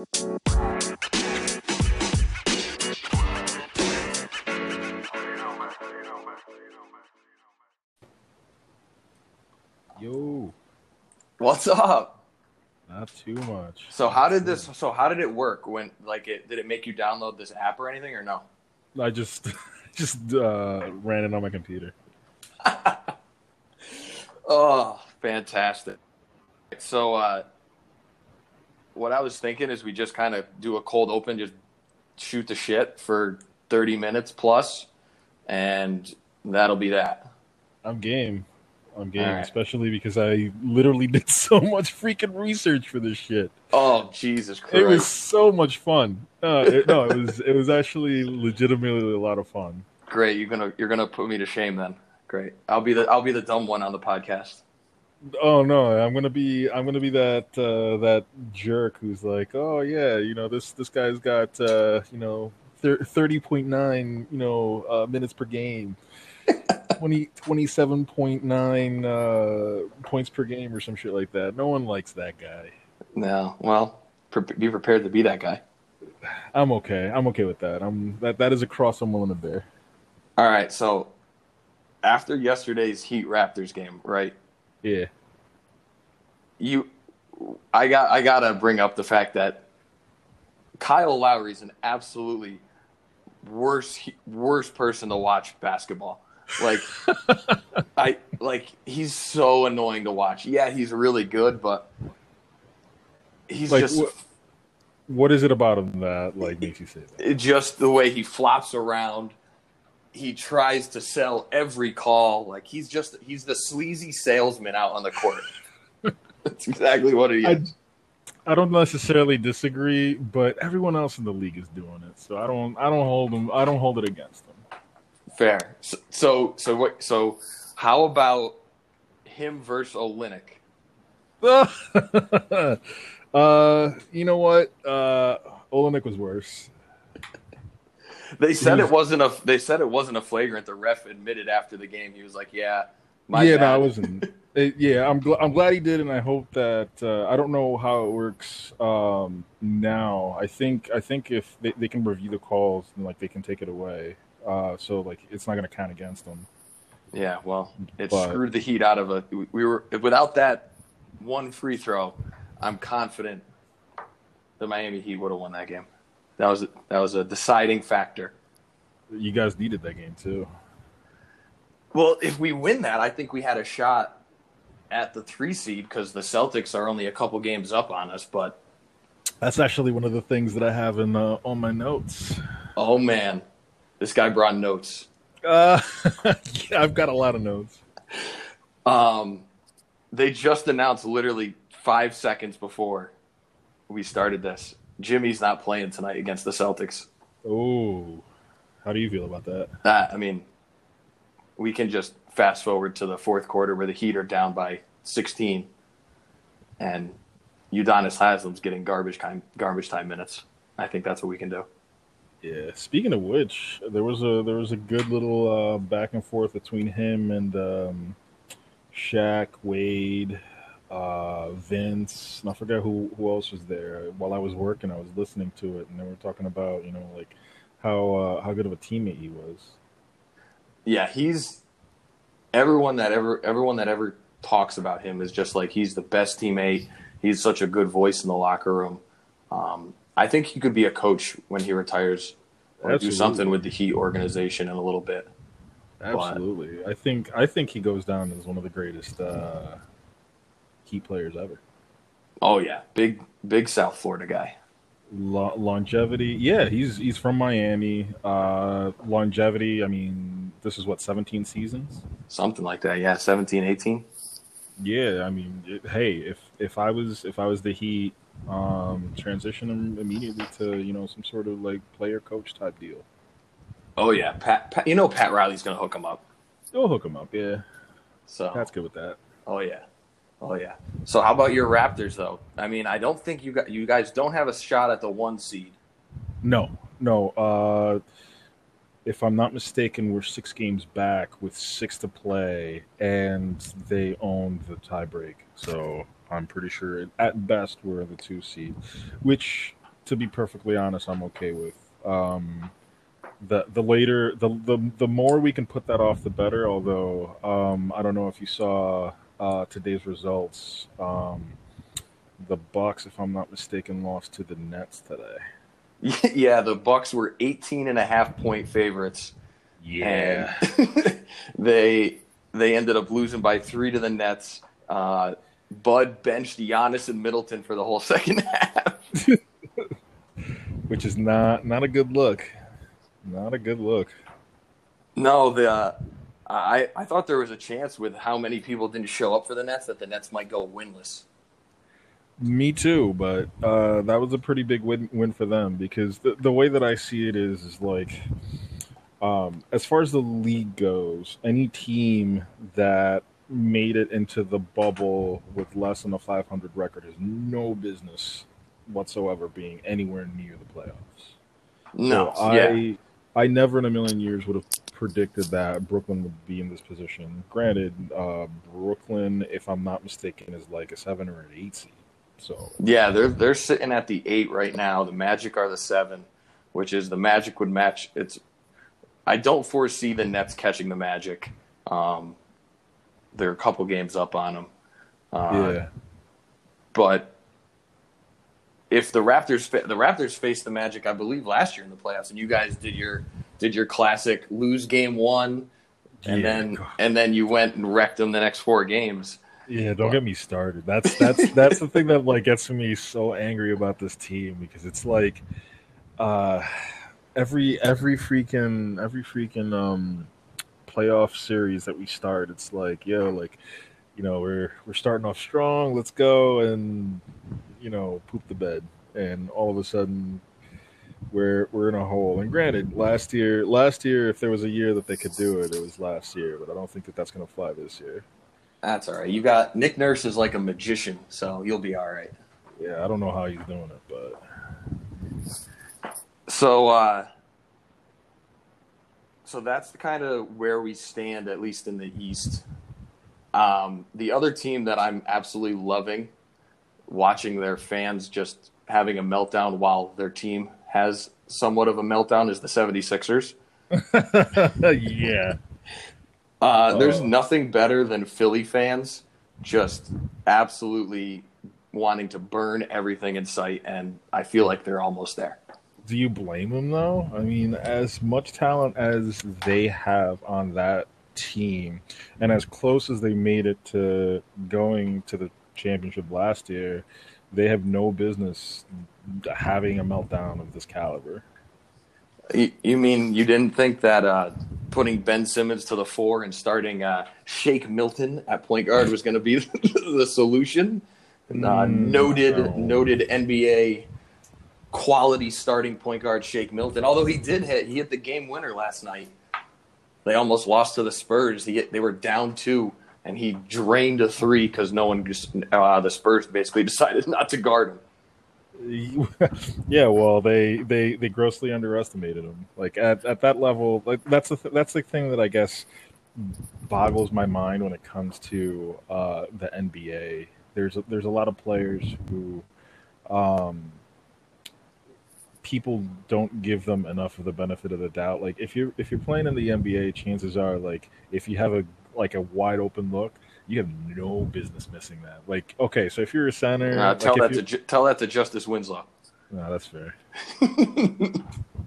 Yo, What's up? not too much. So how did this? So how did it work? When like it did it make you download this app or anything or no? I just just uh, ran it on my computer. Oh, fantastic! So uh, what I was thinking is we just kind of do a cold open, just shoot the shit for thirty minutes plus, and that'll be that. I'm game. I'm game, right. especially because I literally did so much freaking research for this shit. Oh Jesus Christ! It was so much fun. Uh, it, no, it was it was actually legitimately a lot of fun. Great. You're gonna you're gonna put me to shame then. Great. I'll be the I'll be the dumb one on the podcast. Oh no, I'm gonna be I'm gonna be that uh, that jerk who's like, oh yeah, you know this this guy's got uh, you know thirty point nine you know uh, minutes per game, 20, 27.9 uh, points per game or some shit like that. No one likes that guy. No. Well, pre- be prepared to be that guy. I'm okay. I'm okay with that. I'm that that is a cross I'm willing to bear. All right. So after yesterday's Heat Raptors game, right? Yeah. You, I got I gotta bring up the fact that Kyle Lowry is an absolutely worst worst person to watch basketball. Like I like he's so annoying to watch. Yeah, he's really good, but he's Like, just wh- What is it about him that like makes you say that? it- just the way he flops around. He tries to sell every call. Like he's just he's the sleazy salesman out on the court. That's exactly what he I- is. I don't necessarily disagree, but everyone else in the league is doing it, so I don't. I don't hold them. I don't hold it against them. Fair. So, so so what? So how about him versus Olynyk? uh, you know what? Uh, Olynyk was worse. They said He it wasn't a. They said it wasn't a flagrant. The ref admitted after the game. He was like, "Yeah, my yeah, bad." no, I wasn't. It, yeah, I'm. Gl- I'm glad he did, and I hope that. Uh, I don't know how it works um, now. I think. I think if they, they can review the calls, and like they can take it away. Uh, so like it's not going to count against them. Yeah, well, it But- screwed the Heat out of a. We were without that one free throw. I'm confident the Miami Heat would have won that game. That was that was a deciding factor. You guys needed that game too. Well, if we win that, I think we had a shot at the three seed because the Celtics are only a couple games up on us. But That's actually one of the things that I have in uh, on my notes. oh man, this guy brought notes. Uh, yeah, I've got a lot of notes. Um, they just announced literally five seconds before we started this. Jimmy's not playing tonight against the Celtics. Oh, how do you feel about that? That I mean, we can just fast forward to the fourth quarter where the Heat are down by 16, and Udonis Haslam's getting garbage time garbage time minutes. I think that's what we can do. Yeah. Speaking of which, there was a there was a good little uh, back and forth between him and um, Shaq, Wade, uh, Vince, and I forgot who who else was there. While I was working, I was listening to it, and they were talking about you know like how uh, how good of a teammate he was. Yeah, he's everyone that ever everyone that ever talks about him is just like he's the best teammate. He's such a good voice in the locker room. Um, I think he could be a coach when he retires, or do something with the Heat organization in a little bit. Absolutely, I think I think he goes down as one of the greatest uh, Heat players ever. Oh yeah, big big South Florida guy. Lo- longevity, yeah, he's he's from Miami. Uh, longevity, I mean, this is what 17 seasons. Something like that. Yeah, 17, 18. Yeah, I mean, it, hey, if if I was if I was the Heat, um, transition him immediately to you know some sort of like player coach type deal. Oh yeah, Pat, Pat. You know Pat Riley's gonna hook him up. They'll hook him up. Yeah, So that's good with that. Oh yeah, oh yeah. So how about your Raptors though? I mean, I don't think you got you guys don't have a shot at the one seed. No, no. Uh, if I'm not mistaken, we're six games back with six to play, and they own the tiebreak. So I'm pretty sure at best we're the two seed, which to be perfectly honest, I'm okay with. Um, the the later the, the the more we can put that off, the better. Although um, I don't know if you saw uh, today's results. Um, the Bucks, if I'm not mistaken, lost to the Nets today. Yeah, the Bucks were 18 and a half point favorites. Yeah, And they they ended up losing by three to the Nets. Uh, Bud benched Giannis and Middleton for the whole second half. which is not not a good look. Not a good look. No, the uh, I I thought there was a chance with how many people didn't show up for the Nets that the Nets might go winless. Me too, but uh, that was a pretty big win, win for them because the, the way that I see it is is like, um, as far as the league goes, any team that made it into the bubble with less than a 500 record has no business whatsoever being anywhere near the playoffs. No, So yeah, I I never in a million years would have predicted that Brooklyn would be in this position. Granted, uh, Brooklyn, if I'm not mistaken, is like a seven or an eight seed. So yeah, they're they're sitting at the eight right now. The Magic are the seven, which is the Magic would match. It's I don't foresee the Nets catching the Magic. Um, they're a couple games up on them. Uh, yeah, but if the Raptors fa- the Raptors faced the Magic, I believe last year in the playoffs, and you guys did your did your classic lose game one, and Yeah, then God. and then you went and wrecked them the next four games. Yeah. Don't get me started. That's that's that's the thing that like gets me so angry about this team because it's like, uh, every every freaking every freaking um playoff series that we start, it's like yo, like you know we're we're starting off strong, let's go, and you know poop the bed, and all of a sudden we're we're in a hole. And granted, last year last year if there was a year that they could do it, it was last year, but I don't think that that's gonna fly this year. That's all right. You got Nick Nurse is like a magician, so you'll be all right. Yeah, I don't know how he's doing it, but So, uh, so that's the kind of where we stand, at least in the East. Um, the other team that I'm absolutely loving, watching their fans just having a meltdown while their team has somewhat of a meltdown, is the 76ers. yeah. Uh, there's Oh. nothing better than Philly fans just absolutely wanting to burn everything in sight, and I feel like they're almost there. Do you blame them though? I mean, as much talent as they have on that team, and as close as they made it to going to the championship last year, they have no business having a meltdown of this caliber. You, you mean you didn't think that uh, putting Ben Simmons to the four and starting uh, Shake Milton at point guard was going to be the solution? Uh, Mm, noted, no. noted NBA quality starting point guard Shake Milton. Although he did hit, he hit the game winner last night. They almost lost to the Spurs. He hit, they were down two, and he drained a three because no one just uh, the Spurs basically decided not to guard him. yeah, well, they they they grossly underestimated him. Like at, at that level, like that's the th- that's the thing that I guess boggles my mind when it comes to uh, the NBA. There's a, there's a lot of players who um, people don't give them enough of the benefit of the doubt. Like if you're if you're playing in the NBA, chances are like if you have a like a wide open look, you have no business missing that. Like okay, so if you're a center, like, tell if that you- to Ju- tell that to Justice Winslow. no, that's fair.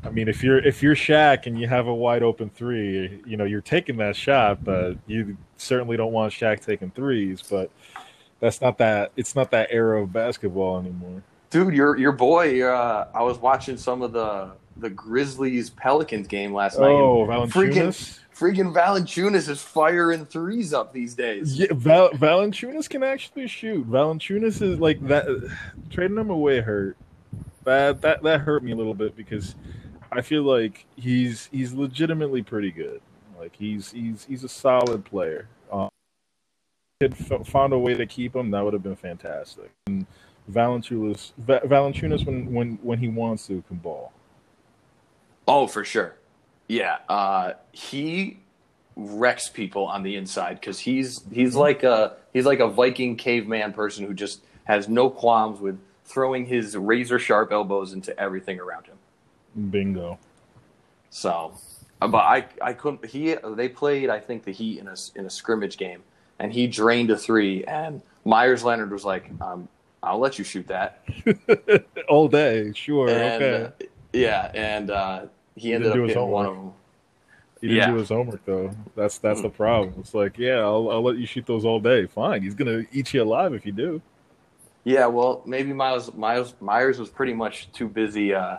I mean, if you're if you're Shaq and you have a wide open three, you know you're taking that shot, but you certainly don't want Shaq taking threes. But that's not that. It's not that era of basketball anymore. Dude, your your boy. Uh, I was watching some of the the Grizzlies Pelicans game last night. Oh, Valanciunas. freaking Valanciunas is firing threes up these days. Yeah, Val- Valanciunas can actually shoot. Valanciunas is like that. Trading him away hurt. That that that hurt me a little bit because I feel like he's he's legitimately pretty good. Like he's he's he's a solid player. Um, had f- found a way to keep him, that would have been fantastic. And Valanciunas, Va- Valanciunas, when when when he wants to, can ball. Oh, for sure. Yeah, uh, he wrecks people on the inside because he's he's like a he's like a Viking caveman person who just has no qualms with throwing his razor sharp elbows into everything around him. Bingo. So, uh, but I I couldn't. He they played I think the Heat in a in a scrimmage game, and he drained a three, and Meyers Leonard was like, um, "I'll let you shoot that all day." Sure. and, okay. uh, yeah, and uh, he He ended didn't do up his hitting one of homework. them. He didn't yeah. do his homework though. That's that's the problem. It's like, yeah, I'll I'll let you shoot those all day. Fine. He's gonna eat you alive if you do. Yeah, well, maybe Miles Miles Meyers was pretty much too busy uh,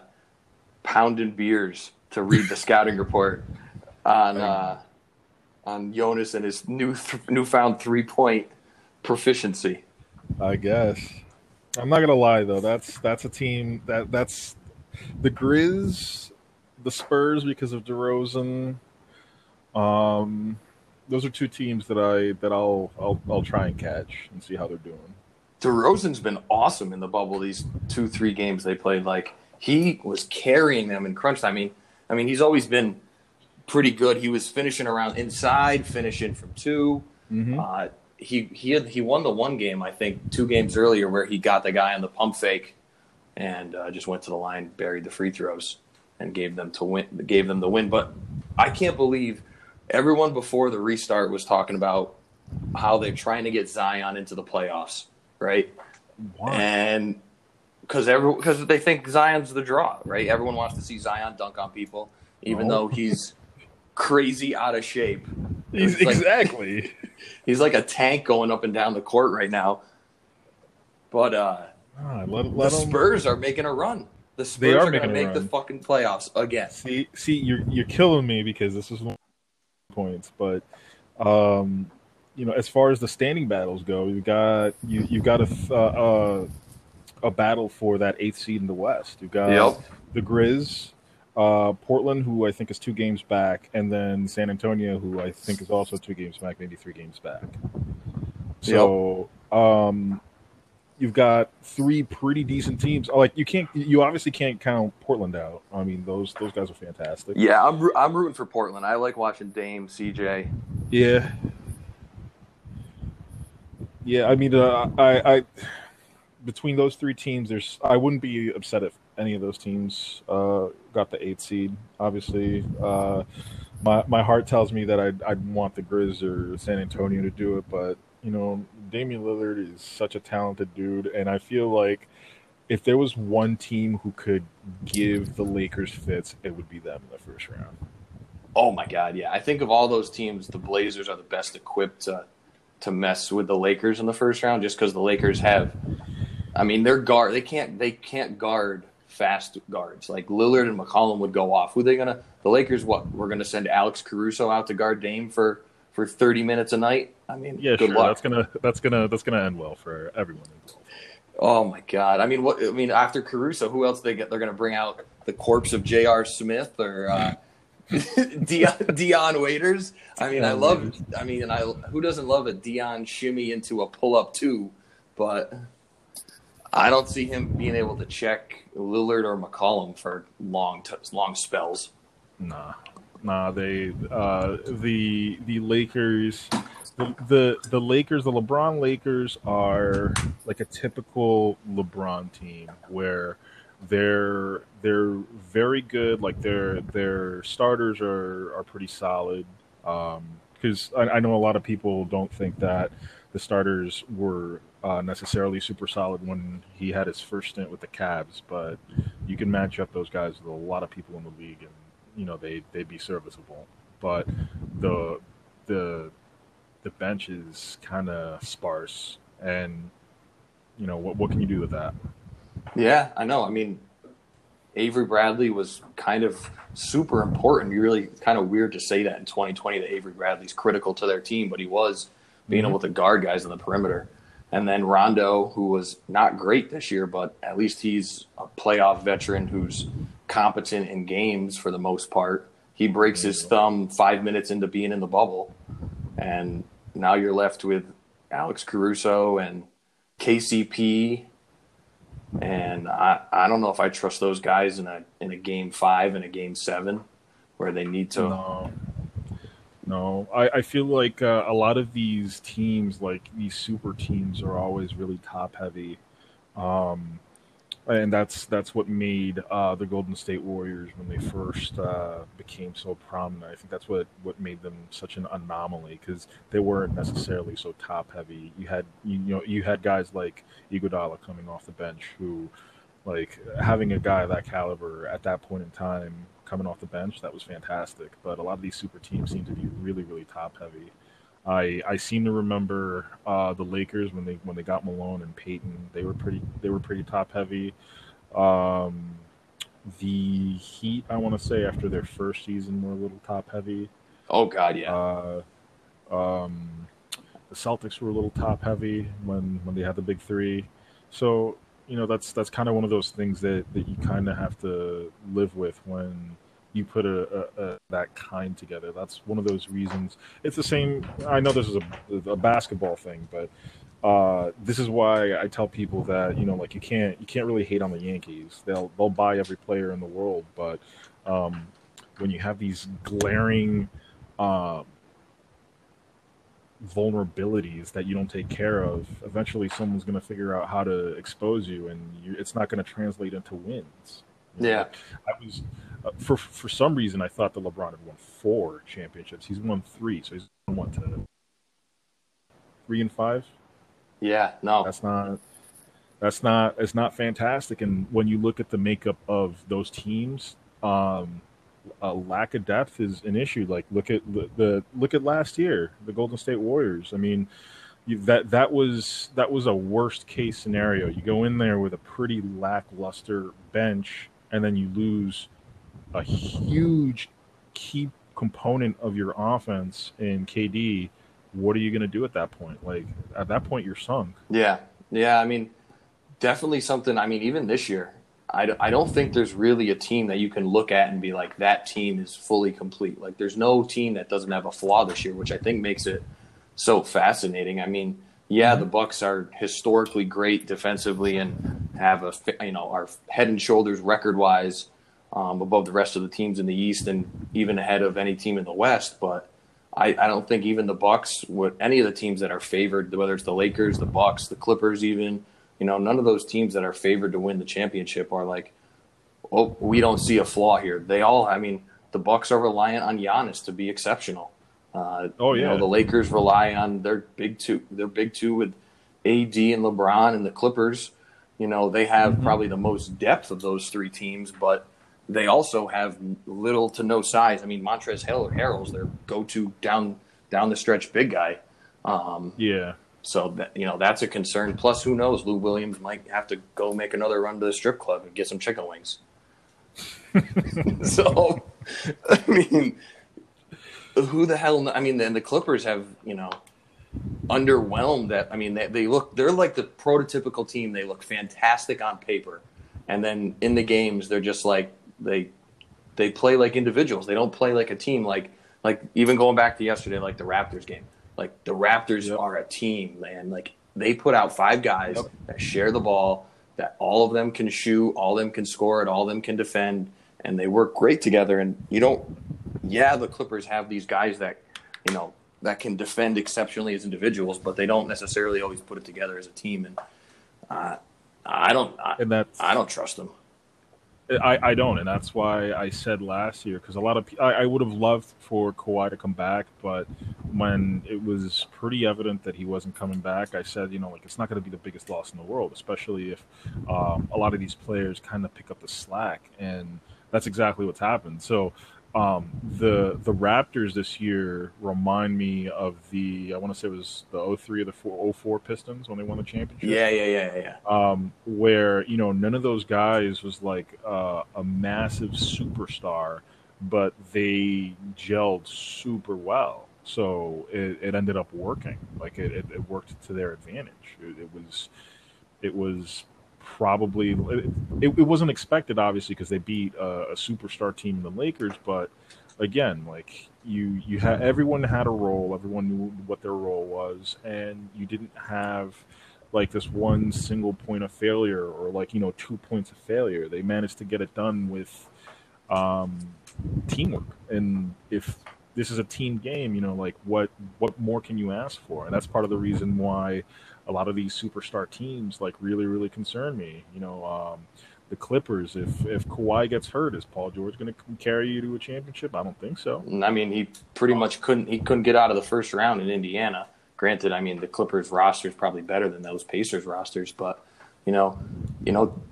pounding beers to read the scouting report on uh, on Jonas and his new th- newfound three point proficiency. I guess. I'm not gonna lie though. That's that's a team that that's the Grizz, the Spurs because of DeRozan. Um, those are two teams that I that I'll I'll I'll try and catch and see how they're doing. DeRozan's been awesome in the bubble these two three games they played. Like he was carrying them in crunch time. I mean, I mean he's always been pretty good. He was finishing around inside, finishing from 2 Mhm. Uh, he he had, he won the one game I think two games earlier where he got the guy on the pump fake and uh, just went to the line, buried the free throws, and gave them to win. Gave them the win. But I can't believe everyone before the restart was talking about how they're trying to get Zion into the playoffs, right? Why? And because every because they think Zion's the draw, right? Everyone wants to see Zion dunk on people, even No. though he's crazy out of shape. He's, like- exactly. He's like a tank going up and down the court right now. But uh, Ah, let the let him Spurs are making a run. The Spurs They are are, going making to a make the fucking playoffs again. see see you're you're killing me because this is one points, but um, you know, as far as the standing battles go, you got you you got a uh, uh, a battle for that eighth seed in the West. You got Yep. the Grizz, uh, Portland, who I think is two games back, and then San Antonio, who I think is also two games back, maybe three games back. So, um, you've got three pretty decent teams. Like you can't, you obviously can't count Portland out. I mean, those those guys are fantastic. Yeah, I'm I'm rooting for Portland. I like watching Dame, CJ. Yeah. Yeah, I mean, uh, I, I between those three teams, there's I wouldn't be upset if any of those teams uh, got the eighth seed. Obviously, uh, my my heart tells me that I'd, I'd want the Grizz or San Antonio to do it, but you know, Damian Lillard is such a talented dude, and I feel like if there was one team who could give the Lakers fits, it would be them in the first round. Oh my god, yeah. I think of all those teams, the Blazers are the best equipped to to mess with the Lakers in the first round just cuz the Lakers have I mean, they're guard they can't they can't guard fast guards. Like Lillard and McCollum would go off. Who they to The Lakers what? We're to send Alex Caruso out to guard Dame for for 30 minutes a night? I mean, Yeah, sure. luck. That's gonna that's gonna that's gonna end well for everyone. involved. Oh my god! I mean, what? I mean, after Caruso, who else they get? They're going to bring out the corpse of J.R. Smith or uh, Dion, Dion Waiters. I mean, I love. I mean, and I who doesn't love a Dion shimmy into a pull up too, But I don't see him being able to check Lillard or McCollum for long t- long spells. Nah, nah. They uh, the the Lakers, the, the the Lakers, the LeBron Lakers are like a typical LeBron team where they're they're very good. Like their their starters are are pretty solid. Because I, I know a lot of people don't think that the starters were uh, necessarily super solid when he had his first stint with the Cavs, but you can match up those guys with a lot of people in the league, and you know they they'd be serviceable. But the the the bench is kind of sparse, and you know what what can you do with that? Yeah, I know. I mean, Avery Bradley was kind of super important. You really kind of weird to say that in 2020 that Avery Bradley's critical to their team, but he was being Mhm. able to guard guys on the perimeter. And then Rondo, who was not great this year, but at least he's a playoff veteran who's competent in games for the most part. He breaks his thumb five minutes into being in the bubble. And now you're left with Alex Caruso and KCP and I, I don't know if I trust those guys in a in a game five and a game seven where they need to. No, no. I, I feel like uh, a lot of these teams, like these super teams, are always really top heavy. Um, and that's that's what made uh, the Golden State Warriors when they first uh, became so prominent. I think that's what what made them such an anomaly because they weren't necessarily so top heavy. You had you, know you had guys like Iguodala coming off the bench who, like having a guy that caliber at that point in time coming off the bench that was fantastic. But a lot of these super teams seem to be really really top heavy. I I seem to remember uh, the Lakers when they when they got Malone and Payton. They were pretty they were pretty top heavy. Um, the Heat, I want to say, after their first season, were a little top heavy. Oh God, yeah. Uh, um, the Celtics were a little top heavy when when they had the big three. So you know that's that's kind of one of those things that that you kind of have to live with when you put a, a, a, that kind together. That's one of those reasons. It's the same. I know this is a, a basketball thing, but uh, this is why I tell people that you know, like you can't you can't really hate on the Yankees. They'll they'll buy every player in the world, but um, when you have these glaring um, vulnerabilities that you don't take care of, eventually someone's going to figure out how to expose you, and you, it's not going to translate into wins. Yeah, I was uh, for for some reason I thought that LeBron had won four championships. He's won three, so he's won to three and five. Yeah, no, that's not that's not it's not fantastic. And when you look at the makeup of those teams, um, a lack of depth is an issue. Like look at the, the look at last year, the Golden State Warriors. I mean, you, that that was that was a worst case scenario. You go in there with a pretty lackluster bench, and then you lose a huge key component of your offense in KD, what are you going to do at that point? Like at that point, you're sunk. Yeah, yeah. I mean, definitely something. I mean, even this year, I, I don't think there's really a team that you can look at and be like that team is fully complete. Like there's no team that doesn't have a flaw this year, which I think makes it so fascinating. I mean, yeah, the Bucks are historically great defensively and have a you know are head and shoulders record wise um, above the rest of the teams in the East and even ahead of any team in the West. But I, I don't think even the Bucks, what any of the teams that are favored, whether it's the Lakers, the Bucks, the Clippers, even you know, none of those teams that are favored to win the championship are like, oh, we don't see a flaw here. They all, I mean, the Bucks are reliant on Giannis to be exceptional. Uh, oh yeah, you know, the Lakers rely on their big two, their big two with AD and LeBron, and the Clippers. You know, they have mm-hmm. probably the most depth of those three teams, but they also have little to no size. I mean, Montrezl Harrell's their go-to down down the stretch big guy. Um, yeah. So that, you know that's a concern. Plus, who knows? Lou Williams might have to go make another run to the strip club and get some chicken wings. so, I mean, who the hell? I mean, then the Clippers have you know underwhelmed. That I mean, they, they look they're like the prototypical team. They look fantastic on paper, and then in the games they're just like they they play like individuals. They don't play like a team. Like like even going back to yesterday, like the Raptors game. Like the Raptors yep. are a team, man. Like they put out five guys yep. that share the ball, that all of them can shoot, all of them can score it, all of them can defend, and they work great together. And you don't, yeah, the Clippers have these guys that, you know, that can defend exceptionally as individuals, but they don't necessarily always put it together as a team. And uh, I don't, I, and that's, I don't trust them. I, I don't, and that's why I said last year because a lot of I, I would have loved for Kawhi to come back, but when it was pretty evident that he wasn't coming back, I said, you know, like it's not going to be the biggest loss in the world, especially if um, a lot of these players kind of pick up the slack, and that's exactly what's happened. So um, the the Raptors this year remind me of the I want to say it was the 03 or the 4, 04 Pistons when they won the championship. Yeah, yeah, yeah, yeah. Um, where you know none of those guys was like uh, a massive superstar, but they gelled super well. So it, it ended up working. Like it, it, it worked to their advantage. It, it was it was probably it, it wasn't expected obviously because they beat a, a, superstar team the Lakers but again like you you had everyone had a role everyone knew what their role was and you didn't have like this one single point of failure or like you know two points of failure they managed to get it done with um, teamwork and if this is a team game. You know, like what what more can you ask for? And that's part of the reason why a lot of these superstar teams like really really concern me. You know, um, the Clippers. If if Kawhi gets hurt, is Paul George going to carry you to a championship? I don't think so. I mean, he pretty much couldn't. He couldn't get out of the first round in Indiana. Granted, I mean the Clippers roster is probably better than those Pacers rosters, but you know, you know,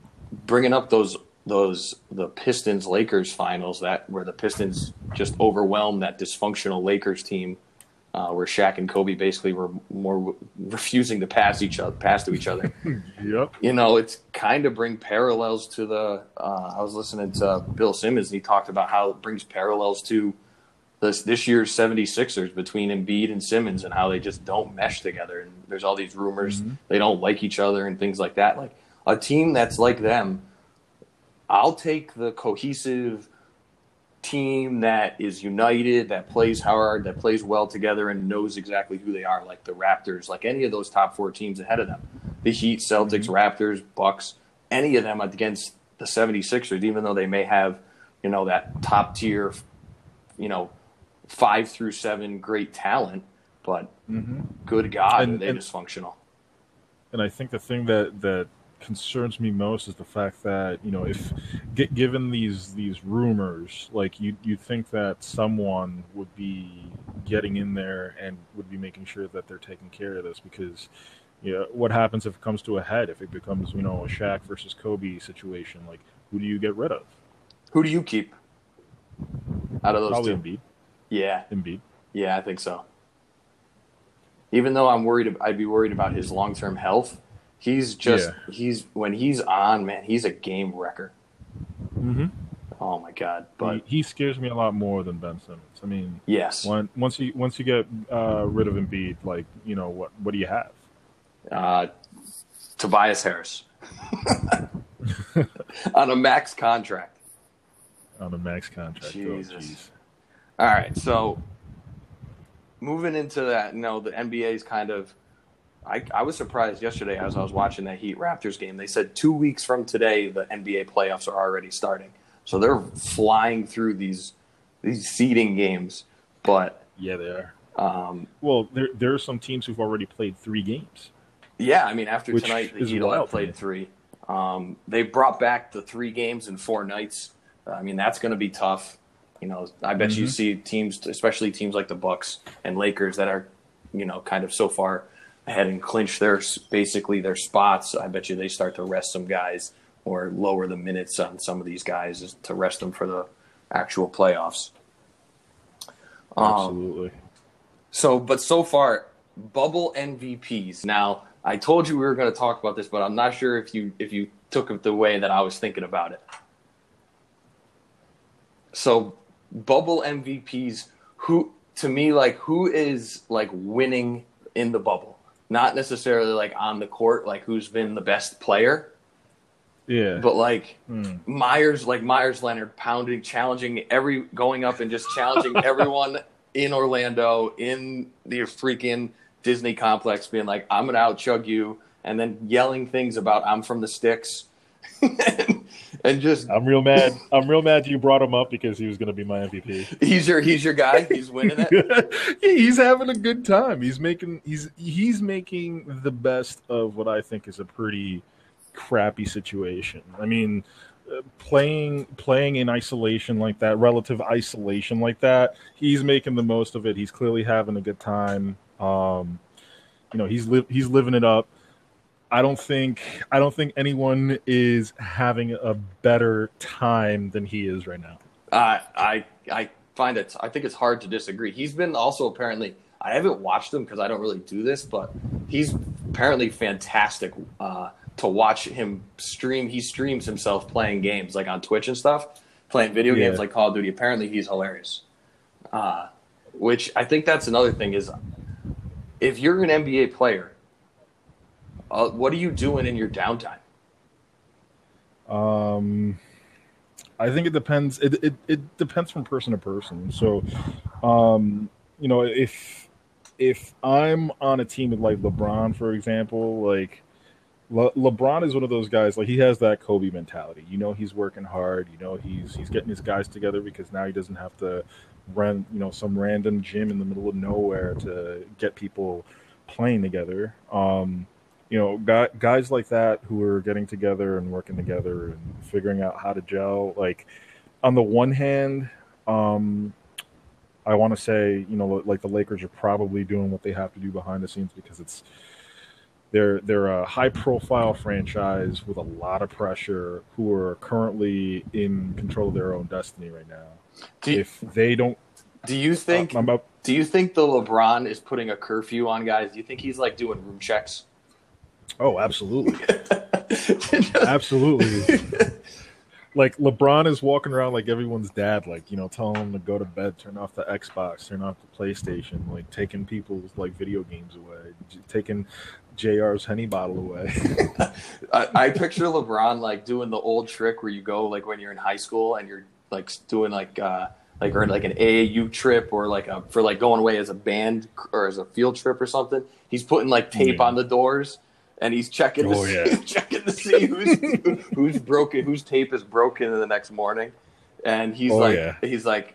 bringing up those those the Pistons Lakers finals that where the Pistons just overwhelmed that dysfunctional Lakers team, uh, where Shaq and Kobe basically were more refusing to pass each other pass to each other. yep. You know, it's kind of bring parallels to the. Uh, I was listening to Bill Simmons and he talked about how it brings parallels to this this year's 76ers between Embiid and Simmons and how they just don't mesh together and there's all these rumors mm-hmm. they don't like each other and things like that. Like a team that's like them I'll take the cohesive team that is united, that plays hard, that plays well together, and knows exactly who they are, like the Raptors, like any of those top four teams ahead of them. The Heat, Celtics, mm-hmm. Raptors, Bucks, any of them against the 76ers, even though they may have, you know, that top tier, you know, five through seven great talent, but mm-hmm. good God, and, are they and, dysfunctional. And I think the thing that that concerns me most is the fact that you know if given these these rumors like you you think that someone would be getting in there and would be making sure that they're taking care of this because you know, what happens if it comes to a head? If it becomes you know a Shaq versus Kobe situation like who do you get rid of? Who do you keep out of those Probably two? Embiid. yeah. Embiid. Yeah I think so. Even though I'm worried I'd be worried about his long-term health He's just yeah. he's when he's on, man, he's a game wrecker. Mm-hmm. Oh my god! But he, he, scares me a lot more than Ben Simmons. I mean, yes. When, once you once you get uh, rid of Embiid, like you know what what do you have? Uh, Tobias Harris on a max contract. On a max contract. Oh, Jesus. Oh, All right, so moving into that, you know, the NBA is kind of I, I was surprised yesterday as I was watching that Heat Raptors game. They said two weeks from today the NBA playoffs are already starting, so they're flying through these these seeding games. But yeah, they are. Um, well, there there are some teams who've already played three games. Yeah, I mean after tonight the Heat will have played three. Um, they brought back the three games in four nights. I mean that's going to be tough. You know, I bet mm-hmm. you see teams, especially teams like the Bucks and Lakers, that are, you know, kind of so far ahead and clinch their basically their spots, I bet you they start to rest some guys or lower the minutes on some of these guys to rest them for the actual playoffs. Um, Absolutely. Um, so, but so far, bubble MVPs. Now, I told you we were going to talk about this, but I'm not sure if you if you took it the way that I was thinking about it. So, bubble MVPs. Who to me like who is like winning in the bubble? Not necessarily like on the court, like who's been the best player. Yeah. But like mm. Meyers, like Meyers Leonard pounding, challenging every, going up and just challenging everyone in Orlando, in the freaking Disney complex, being like, I'm going to outchug you. And then yelling things about, I'm from the sticks. and just I'm real mad. I'm real mad you brought him up because he was going to be my MVP. He's your he's your guy. He's winning it. he's having a good time. He's making he's he's making the best of what I think is a pretty crappy situation. I mean, uh, playing playing in isolation like that, relative isolation like that, he's making the most of it. He's clearly having a good time. Um, you know, he's li- he's living it up. I don't think I don't think anyone is having a better time than he is right now. Uh, I I find it. I think it's hard to disagree. He's been also apparently. I haven't watched him because I don't really do this, but he's apparently fantastic uh, to watch him stream. He streams himself playing games like on Twitch and stuff, playing video yeah. games like Call of Duty. Apparently, he's hilarious. Uh, which I think that's another thing is if you're an NBA player uh, what are you doing in your downtime? Um, I think it depends. It, it, it depends from person to person. So, um, you know, if if I'm on a team with like LeBron, for example, like Le- LeBron is one of those guys. Like he has that Kobe mentality. You know, he's working hard. You know, he's he's getting his guys together because now he doesn't have to rent you know, some random gym in the middle of nowhere to get people playing together. Um, you know, guys like that who are getting together and working together and figuring out how to gel. Like, on the one hand, um, I want to say, you know, like the Lakers are probably doing what they have to do behind the scenes because it's they're they're a high profile franchise with a lot of pressure who are currently in control of their own destiny right now. You, if they don't, do you think? Uh, about, do you think the LeBron is putting a curfew on guys? Do you think he's like doing room checks? Oh, absolutely. absolutely. like LeBron is walking around like everyone's dad, like, you know, telling them to go to bed, turn off the Xbox, turn off the PlayStation, like taking people's like video games away, taking JR's Henny bottle away. I, I picture LeBron like doing the old trick where you go like when you're in high school and you're like doing like uh like or like an AAU trip or like a for like going away as a band or as a field trip or something. He's putting like tape yeah. on the doors and he's checking to oh, see, yeah. checking to see who's who's broken, whose tape is broken in the next morning, and he's oh, like yeah. he's like,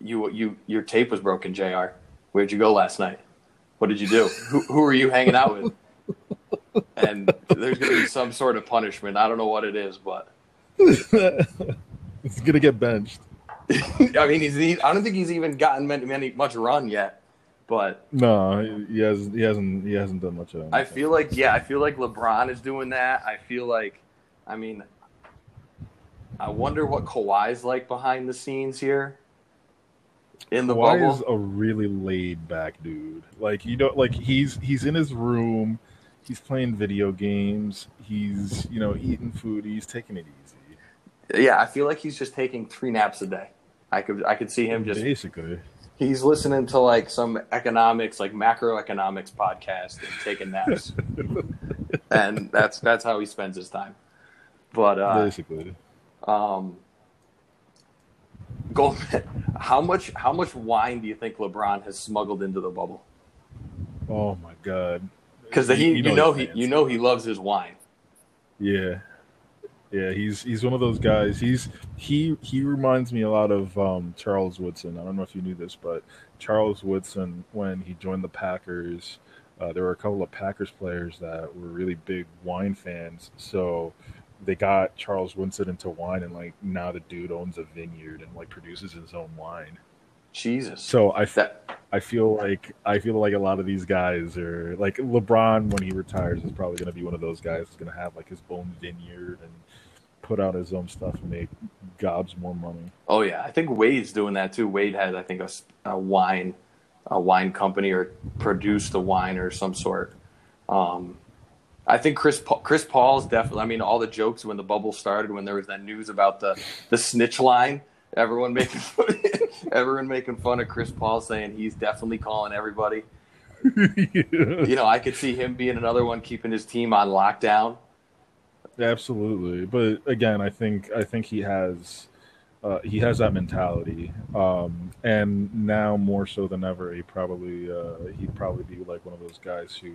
you you your tape was broken, Jr. Where'd you go last night? What did you do? who who are you hanging out with? And there's gonna be some sort of punishment. I don't know what it is, but it's gonna get benched. I mean, he's he, I don't think he's even gotten many, many much run yet. But no, he hasn't. He hasn't. He hasn't done much of that. I feel like yeah. I feel like LeBron is doing that. I feel like, I mean, I wonder what Kawhi's like behind the scenes here. In the Kawhi bubble. is a really laid back dude. Like you know, like he's he's in his room, he's playing video games, he's you know eating food, he's taking it easy. Yeah, I feel like he's just taking three naps a day. I could I could see him just basically he's listening to like some economics, like macroeconomics podcast and taking naps, and that's that's how he spends his time. But uh, basically, um, Goldman, how much how much wine do you think LeBron has smuggled into the bubble? Oh my god! Because he, you know, you know he, you know he loves his wine. Yeah, yeah, he's he's one of those guys. He's he he reminds me a lot of um, Charles Woodson. I don't know if you knew this, but Charles Woodson, when he joined the Packers, uh, there were a couple of Packers players that were really big wine fans. So they got Charles Woodson into wine, and like now the dude owns a vineyard and like produces his own wine. Jesus. So I, that... I feel like I feel like a lot of these guys are like LeBron when he retires is probably going to be one of those guys who's going to have like his own vineyard and put out his own stuff and make gobs more money. Oh yeah, I think Wade's doing that too. Wade has, I think, a, a wine, a wine company or produced the wine or some sort. Um, I think Chris Paul, Chris Paul's definitely. I mean, all the jokes when the bubble started, when there was that news about the the snitch line, everyone making fun, everyone making fun of Chris Paul, saying he's definitely calling everybody. yeah. You know, I could see him being another one keeping his team on lockdown. Absolutely, but again, I think I think he has uh, he has that mentality, um, and now more so than ever, he probably uh, he'd probably be like one of those guys who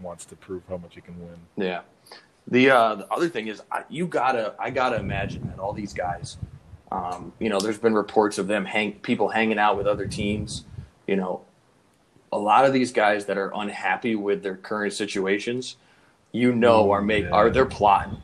wants to prove how much he can win. Yeah. The uh, the other thing is, I, you gotta I gotta imagine that all these guys, um, you know, there's been reports of them hang people hanging out with other teams. You know, a lot of these guys that are unhappy with their current situations, you know, are make yeah. are they're plotting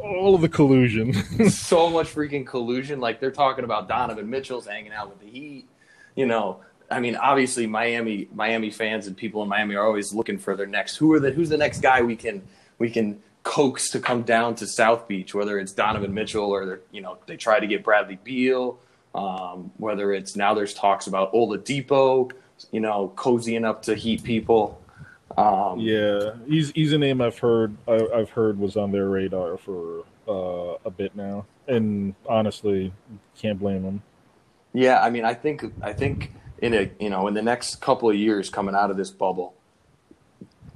all of the collusion. so much freaking collusion. Like they're talking about Donovan Mitchell's hanging out with the Heat. You know, I mean, obviously Miami Miami fans and people in Miami are always looking for their next. Who are the Who's the next guy we can we can coax to come down to South Beach? Whether it's Donovan Mitchell or they're you know they try to get Bradley Beal. Um, whether it's now there's talks about Oladipo, you know, cozying up to Heat people. Um, yeah, he's he's a name I've heard I, have heard was on their radar for uh, a bit now, and honestly, can't blame him. Yeah, I mean, I think I think in a you know in the next couple of years coming out of this bubble,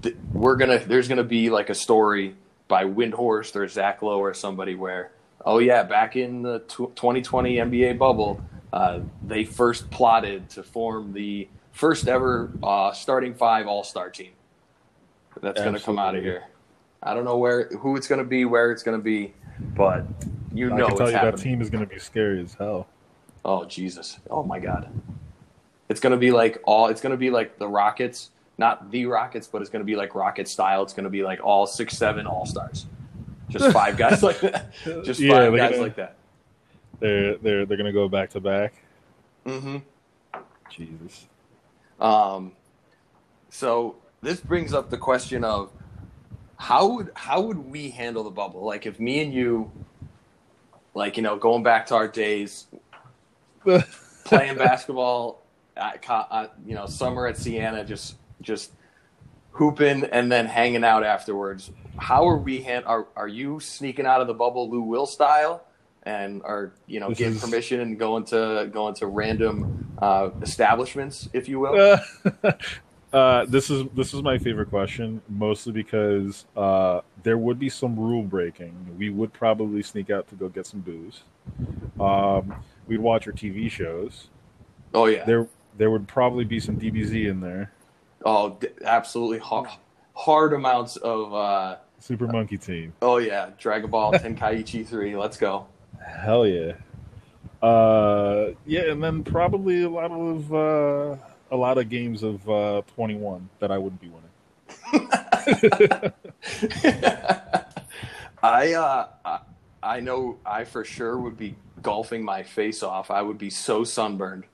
th- we're gonna there's gonna be like a story by Windhorst or Zach Lowe or somebody where oh yeah back in the t- 2020 NBA bubble uh, they first plotted to form the first ever uh, starting five All Star team that's going to come out of here. I don't know where who it's going to be, where it's going to be, but you know I can tell it's you happening. that team is going to be scary as hell. Oh Jesus! Oh my God! It's gonna be like all. It's gonna be like the Rockets, not the Rockets, but it's gonna be like Rocket style. It's gonna be like all six, seven All Stars, just five guys like that. Just Yeah, five guys gonna- like that. They're they're they're going to go back to back. hmm Jesus. Um, so this brings up the question of how would how would we handle the bubble? Like if me and you, like you know, going back to our days, playing basketball at, at you know summer at Siena, just just hooping and then hanging out afterwards. How are we? Han- are are you sneaking out of the bubble, Lou Will style, and are you know getting permission and going to going to random uh, establishments, if you will? uh, this is this is my favorite question, mostly because uh, there would be some rule breaking. We would probably sneak out to go get some booze. Um, we'd watch our TV shows. Oh yeah. There there would probably be some DBZ in there. Oh, d- absolutely hard, hard amounts of. Uh, Super Monkey Team. oh yeah, Dragon Ball Tenkaichi three. Let's go. Hell yeah. Uh, yeah, and then probably a lot of uh, a lot of games of uh, 21 that I wouldn't be winning. I uh, I- know I for sure would be golfing my face off. I would be so sunburned.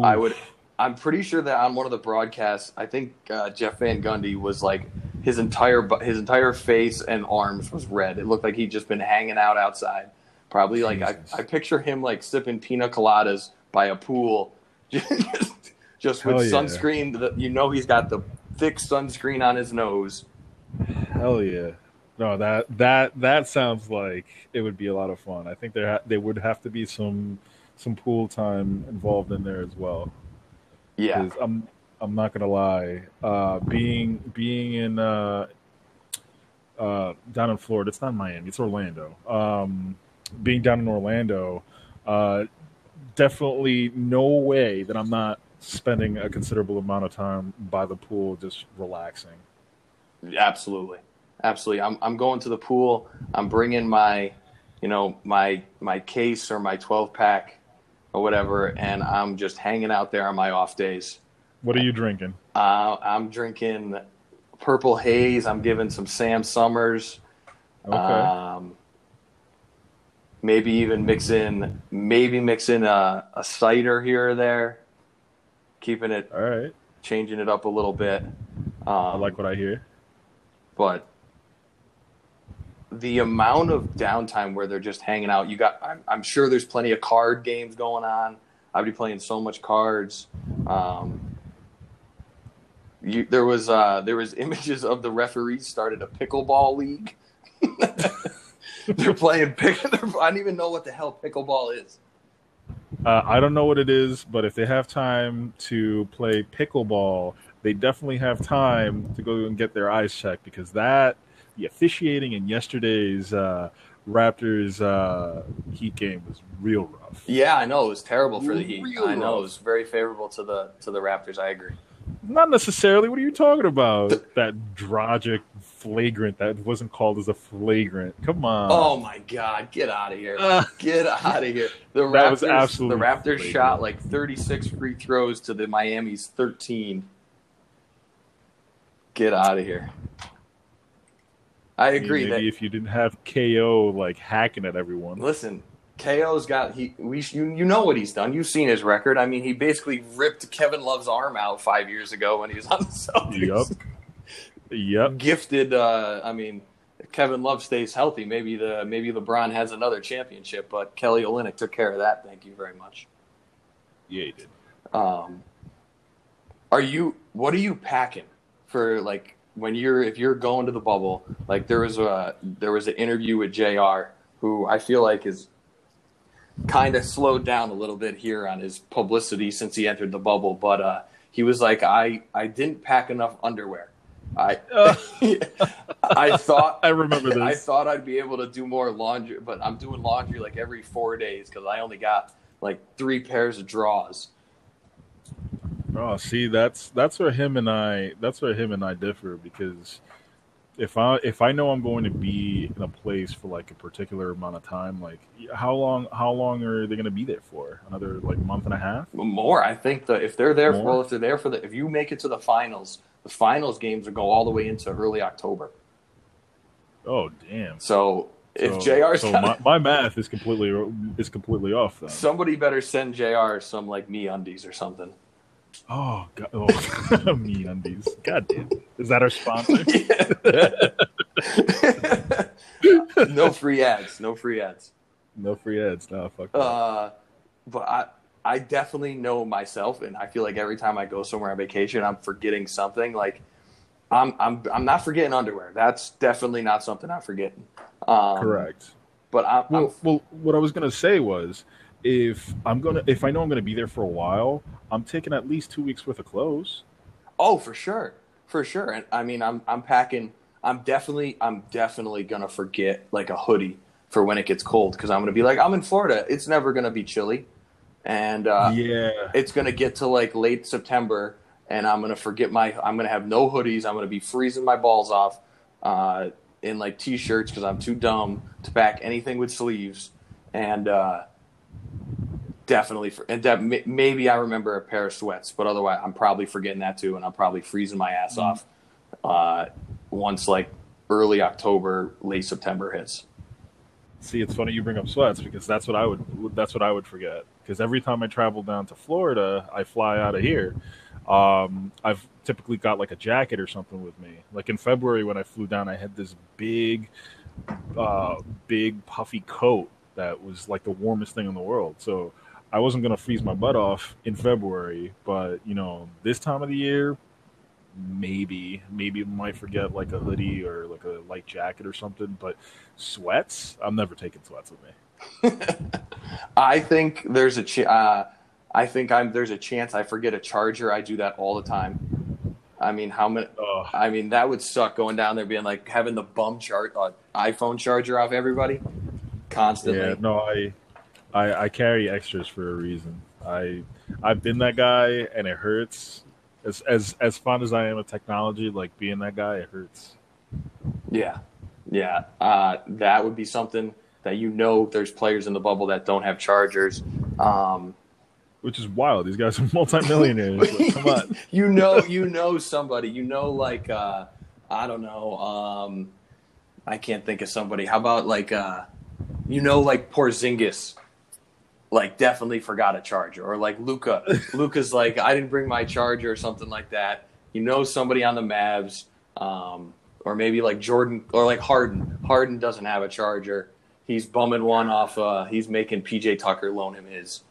I would. I'm pretty sure that on one of the broadcasts, I think uh, Jeff Van Gundy was like his entire his entire face and arms was red. It looked like he'd just been hanging out outside. Probably like I, I picture him like sipping pina coladas by a pool, just, just with yeah. sunscreen. That you know he's got the thick sunscreen on his nose. Hell yeah. No, that that that sounds like it would be a lot of fun. I think there ha- there would have to be some some pool time involved in there as well. Yeah, I'm I'm not gonna lie. Uh, being being in uh, uh, down in Florida, it's not Miami, it's Orlando. Um, being down in Orlando, uh, definitely no way that I'm not spending a considerable amount of time by the pool just relaxing. Absolutely, absolutely. I'm I'm going to the pool. I'm bringing my, you know, my my case or my 12 pack or whatever, and I'm just hanging out there on my off days. What are you drinking? Uh, I'm drinking Purple Haze. I'm giving some Sam Summers. Okay. Um, maybe even mix in maybe mix in a, a cider here or there. Keeping it, All right. changing it up a little bit. Um, I like what I hear. but the amount of downtime where they're just hanging out, you got. I'm, I'm sure there's plenty of card games going on. I'd be playing so much cards. Um, you, there was uh, there was images of the referees started a pickleball league. they're playing pick. They're, I don't even know what the hell pickleball is. Uh, I don't know what it is, but if they have time to play pickleball, they definitely have time to go and get their eyes checked because that the officiating in yesterday's uh, Raptors uh, Heat game was real rough. Yeah, I know it was terrible for the Heat. Real I know rough. it was very favorable to the to the Raptors. I agree. Not necessarily. What are you talking about? that Dragic flagrant that wasn't called as a flagrant. Come on. Oh my God! Get out of here! Uh, Get out of here! The Raptors, was absolutely the Raptors flagrant. shot like 36 free throws to the Miami's 13. Get out of here! I I mean, agree maybe that. if you didn't have KO like hacking at everyone. Listen, KO's got he. We you you know what he's done. You've seen his record. I mean, he basically ripped Kevin Love's arm out five years ago when he was on the Celtics. Yup. Yep. Gifted. Uh, I mean. Kevin Love stays healthy. Maybe the maybe LeBron has another championship, but Kelly Olynyk took care of that. Thank you very much. Yeah, he did. Um, are you? What are you packing for? Like when you're if you're going to the bubble? Like there was a there was an interview with Jr. who I feel like is kind of slowed down a little bit here on his publicity since he entered the bubble. But uh, he was like, I I didn't pack enough underwear. I Uh, I thought I remember this. I thought I'd be able to do more laundry, but I'm doing laundry like every four days because I only got like three pairs of drawers. Oh, see, that's that's where him and I that's where him and I differ because if I if I know I'm going to be in a place for like a particular amount of time, like how long how long are they going to be there for? Another like month and a half? More, I think. The if they're there, More? well, if they're there for the, if you make it to the finals, the finals games will go all the way into early October. Oh damn! So if So- JR's so my, my math is completely is completely off then. somebody better send JR some like me undies or something. Oh god! Oh, me undies. God damn! Is that our sponsor? no free ads. No free ads. no free ads. No fuck. that. Uh, but I, I definitely know myself, and I feel like every time I go somewhere on vacation, I'm forgetting something. Like, I'm, I'm, I'm not forgetting underwear. That's definitely not something I'm forgetting. Um, Correct. But I'm, I'm Well, well, what I was gonna say was, if I'm gonna, if I know I'm gonna be there for a while, I'm taking at least two weeks worth of clothes. Oh, for sure, for sure. And I mean, I'm I'm packing. I'm definitely I'm definitely gonna forget like a hoodie for when it gets cold because I'm gonna be like I'm in Florida. It's never gonna be chilly, and uh, yeah. it's gonna get to like late September, and I'm gonna forget my. I'm gonna have no hoodies. I'm gonna be freezing my balls off uh, in like t-shirts because I'm too dumb to pack anything with sleeves, and uh, definitely for and that may- maybe I remember a pair of sweats, but otherwise I'm probably forgetting that too, and I'm probably freezing my ass off uh, once like early October, late September hits. See, it's funny you bring up sweats because that's what I would that's what I would forget. Because every time I travel down to Florida, I fly out of here. Um, I've typically got like a jacket or something with me. Like in February when I flew down, I had this big, uh, big puffy coat that was like the warmest thing in the world. So I wasn't gonna freeze my butt off in February, but you know this time of the year, maybe maybe might forget like a hoodie or like a light jacket or something. But sweats, I'm never taking sweats with me. I think there's a ch- uh, I think I'm there's a chance I forget a charger. I do that all the time. I mean, how many? Oh, I mean, that would suck going down there being like having the bum chart uh, iPhone charger off everybody constantly. yeah, no, I, I I carry extras for a reason. I I've been that guy, and it hurts. As as as fun as I am of technology, like being that guy, it hurts. Yeah, yeah. Uh, that would be something that you know. There's players in the bubble that don't have chargers. Um, Which is wild. These guys are multimillionaires. Like, come on. you know, you know somebody. You know, like uh, I don't know. Um, I can't think of somebody. How about like uh, you know, like Porzingis, like definitely forgot a charger, or like Luka. Luka's like I didn't bring my charger or something like that. You know, somebody on the Mavs, um, or maybe like Jordan or like Harden. Harden doesn't have a charger. He's bumming one off. Uh, he's making PJ Tucker loan him his.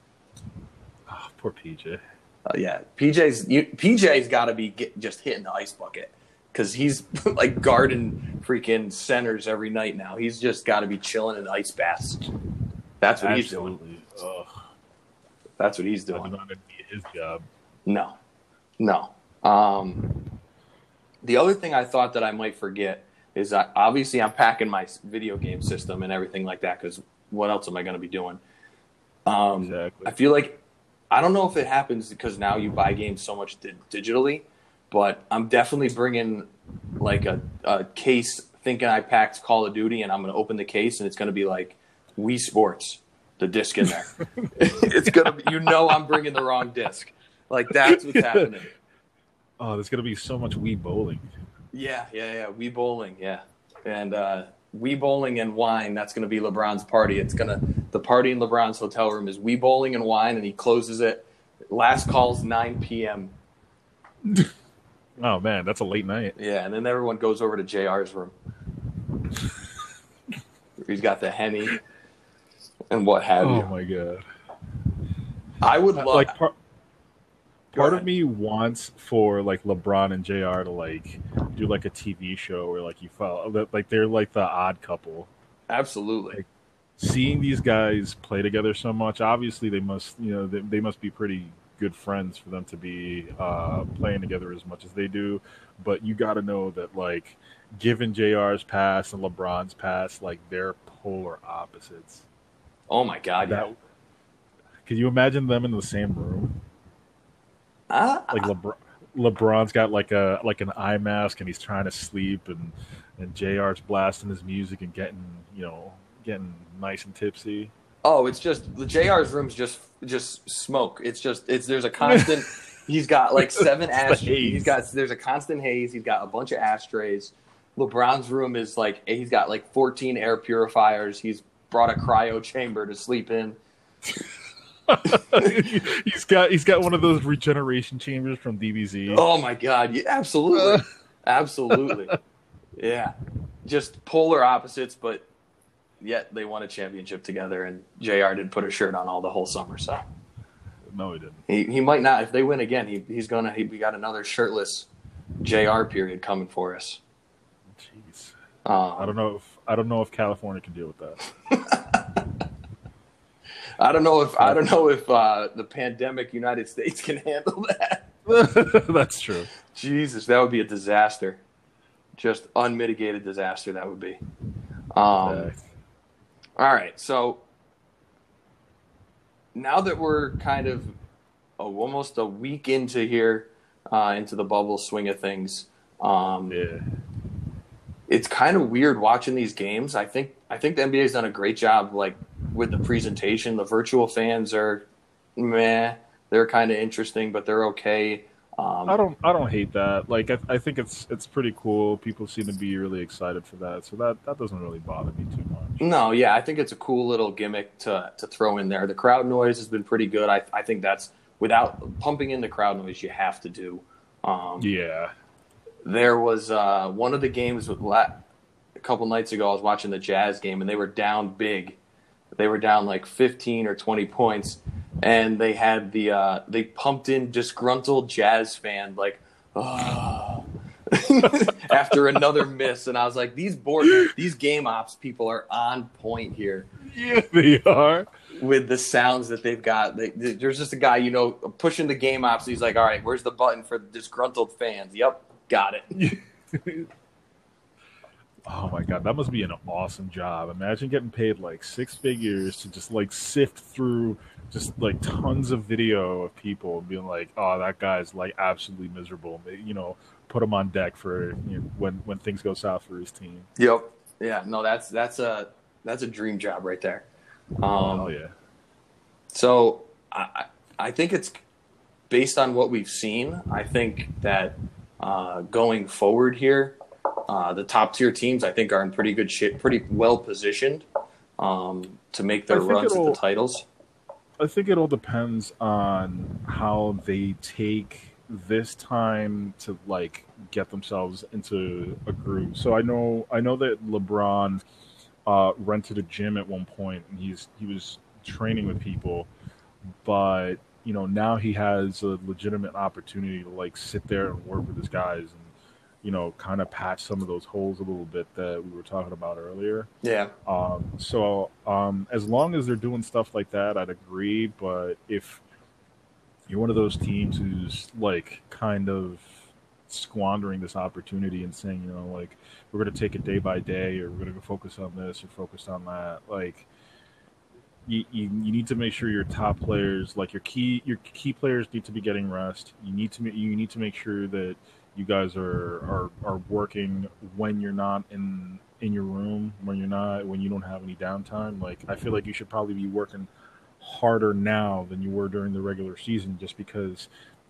Oh, poor PJ. Uh, yeah, PJ's you, PJ's got to be get, just hitting the ice bucket because he's like guarding freaking centers every night now. He's just got to be chilling in ice baths. That's what he's doing. Ugh, That's what he's doing. not envy his job. No, no. Um, the other thing I thought that I might forget is that obviously I'm packing my video game system and everything like that because what else am I going to be doing? Um, Exactly. I feel like I don't know if it happens because now you buy games so much di- digitally, but I'm definitely bringing like a, a case thinking I packed Call of Duty and I'm going to open the case and it's going to be like Wii Sports, the disc in there. it's going to be, you know, I'm bringing the wrong disc. Like that's what's happening. Oh, there's gonna be so much Wii bowling. Yeah, yeah, yeah. Wii bowling, yeah. And uh, Wii bowling and wine, that's going to be LeBron's party. It's going to, the party in LeBron's hotel room is Wii bowling and wine, and he closes it. Last call's 9 p.m. Oh man, that's a late night. Yeah, and then everyone goes over to JR's room. He's got the Henny and what have Oh you. Oh my god. I would love, like part, of me wants for like LeBron and JR to like do like a TV show where like you follow that like they're like the odd couple. absolutely. Seeing these guys play together so much, obviously they must you know they, they must be pretty good friends for them to be uh, playing together as much as they do. But you got to know that like given JR's pass and LeBron's pass, like they're polar opposites. Oh my God. Yeah. That could you imagine them in the same room? Ah, like LeBron, LeBron's got like a like an eye mask and he's trying to sleep and and Jr's blasting his music and getting you know getting nice and tipsy. Oh, it's just the JR's room's just just smoke. It's just it's there's a constant. he's got like seven ashtrays. He's got there's a constant haze. He's got a bunch of ashtrays. LeBron's room is like he's got like 14 air purifiers. He's brought a cryo chamber to sleep in. he's got he's got one of those regeneration chambers from DBZ. Oh my god, yeah, absolutely, absolutely, yeah. Just polar opposites, but yet they won a championship together. And Jr. didn't put a shirt on all the whole summer, so no, he didn't. He he might not. If they win again, he he's gonna. He, we got another shirtless Jr. period coming for us. Jeez, um, I don't know if I don't know if California can deal with that. I don't know if I don't know if uh, the pandemic United States can handle that. That's true. Jesus, that would be a disaster. Just unmitigated disaster that would be. Um, all right, so now that we're kind of almost a week into here, uh, into the bubble swing of things, um, yeah. It's kind of weird watching these games. I think I think the NBA's done a great job, like with the presentation. The virtual fans are meh. They're kind of interesting, but they're okay. Um, I don't I don't hate that. Like I, I think it's it's pretty cool. People seem to be really excited for that, so that that doesn't really bother me too much. No, yeah, I think it's a cool little gimmick to to throw in there. The crowd noise has been pretty good. I I think that's without pumping in the crowd noise, you have to do. Um, yeah. There was uh, one of the games with la- a couple nights ago. I was watching the Jazz game, and they were down big. They were down like 15 or 20 points, and they had the uh, they pumped in disgruntled Jazz fan like, oh. after another miss, and I was like, these board, these game ops people are on point here. Yeah, they are with the sounds that they've got. They, there's just a guy, you know, pushing the game ops. He's like, all right, where's the button for disgruntled fans? Yep, got it. Oh my god, that must be an awesome job. Imagine getting paid like six figures to just like sift through just like tons of video of people and being like, "Oh, that guy's like absolutely miserable." You know, put him on deck for you know, when when things go south for his team. Yep. Yeah. No, that's that's a that's a dream job right there. Um, oh yeah. So I I think it's based on what we've seen. I think that uh, going forward here uh, the top tier teams, I think, are in pretty good shape, pretty well positioned um, to make their runs at the titles. I think it all depends on how they take this time to like get themselves into a groove. So I know I know that LeBron uh, rented a gym at one point and he's he was training with people, but you know now he has a legitimate opportunity to like sit there and work with his guys and you know, kind of patch some of those holes a little bit that we were talking about earlier. Yeah. Um, so um, as long as they're doing stuff like that, I'd agree. But if you're one of those teams who's like kind of squandering this opportunity and saying, you know, like we're going to take it day by day, or we're going to go focus on this or focus on that, like. You, you, you need to make sure your top players, like your key your key players, need to be getting rest. You need to you need to make sure that you guys are, are are working when you're not in in your room, when you're not when you don't have any downtime. Like I feel like you should probably be working harder now than you were during the regular season, just because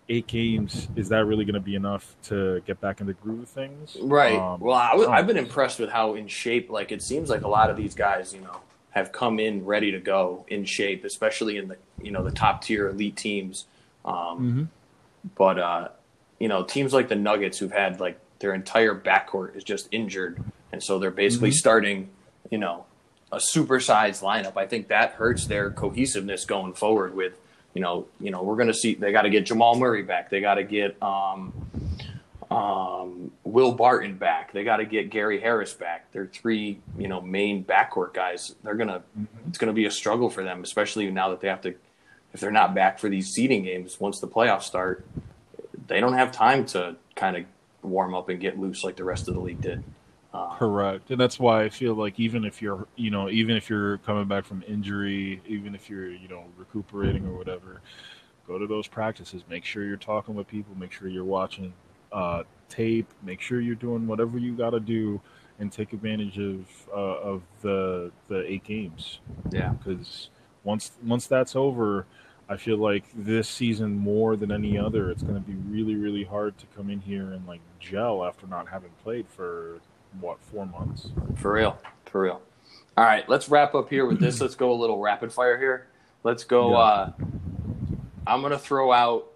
eight games is that really going to be enough to get back in the groove of things? Right. Um, well, I w- I've been impressed with how in shape. Like it seems like a lot of these guys, you know, have come in ready to go in shape, especially in the you know the top tier elite teams. Um, mm-hmm. But uh, you know, teams like the Nuggets who've had like their entire backcourt is just injured, and so they're basically mm-hmm. starting, you know, a supersized lineup. I think that hurts their cohesiveness going forward. With you know, you know, we're going to see they got to get Jamal Murray back. They got to get um, um, Will Barton back. They got to get Gary Harris back. They're three, you know, main backcourt guys. They're gonna, mm-hmm. it's gonna be a struggle for them, especially now that they have to, if they're not back for these seeding games once the playoffs start they don't have time to kind of warm up and get loose like the rest of the league did. Uh, Correct, and that's why I feel like even if you're, you know, even if you're coming back from injury, even if you're, you know, recuperating or whatever, Go to those practices. Make sure you're talking with people. Make sure you're watching uh, tape. Make sure you're doing whatever you got to do and take advantage of uh, of the the eight games. Yeah, because once once that's over, I feel like this season more than any other, it's going to be really really hard to come in here and like gel after not having played for what four months. For real, for real. All right, let's wrap up here with this. let's go a little rapid fire here. Let's go. Yeah. Uh, I'm going to throw out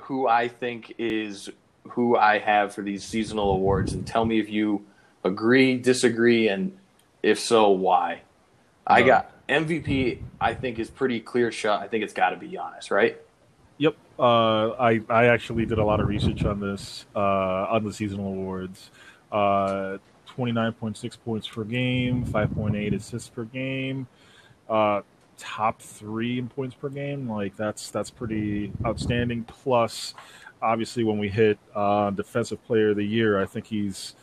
who I think is who I have for these seasonal awards, and tell me if you agree, disagree, and if so, why. No. I got MVP. I think is pretty clear shot. I think it's got to be Giannis, right? Yep. Uh, I I actually did a lot of research on this uh, on the seasonal awards. Uh, 29.6 points per game, 5.8 assists per game, uh, top three in points per game. Like that's that's pretty outstanding. Plus, obviously, when we hit uh, defensive player of the year, I think he's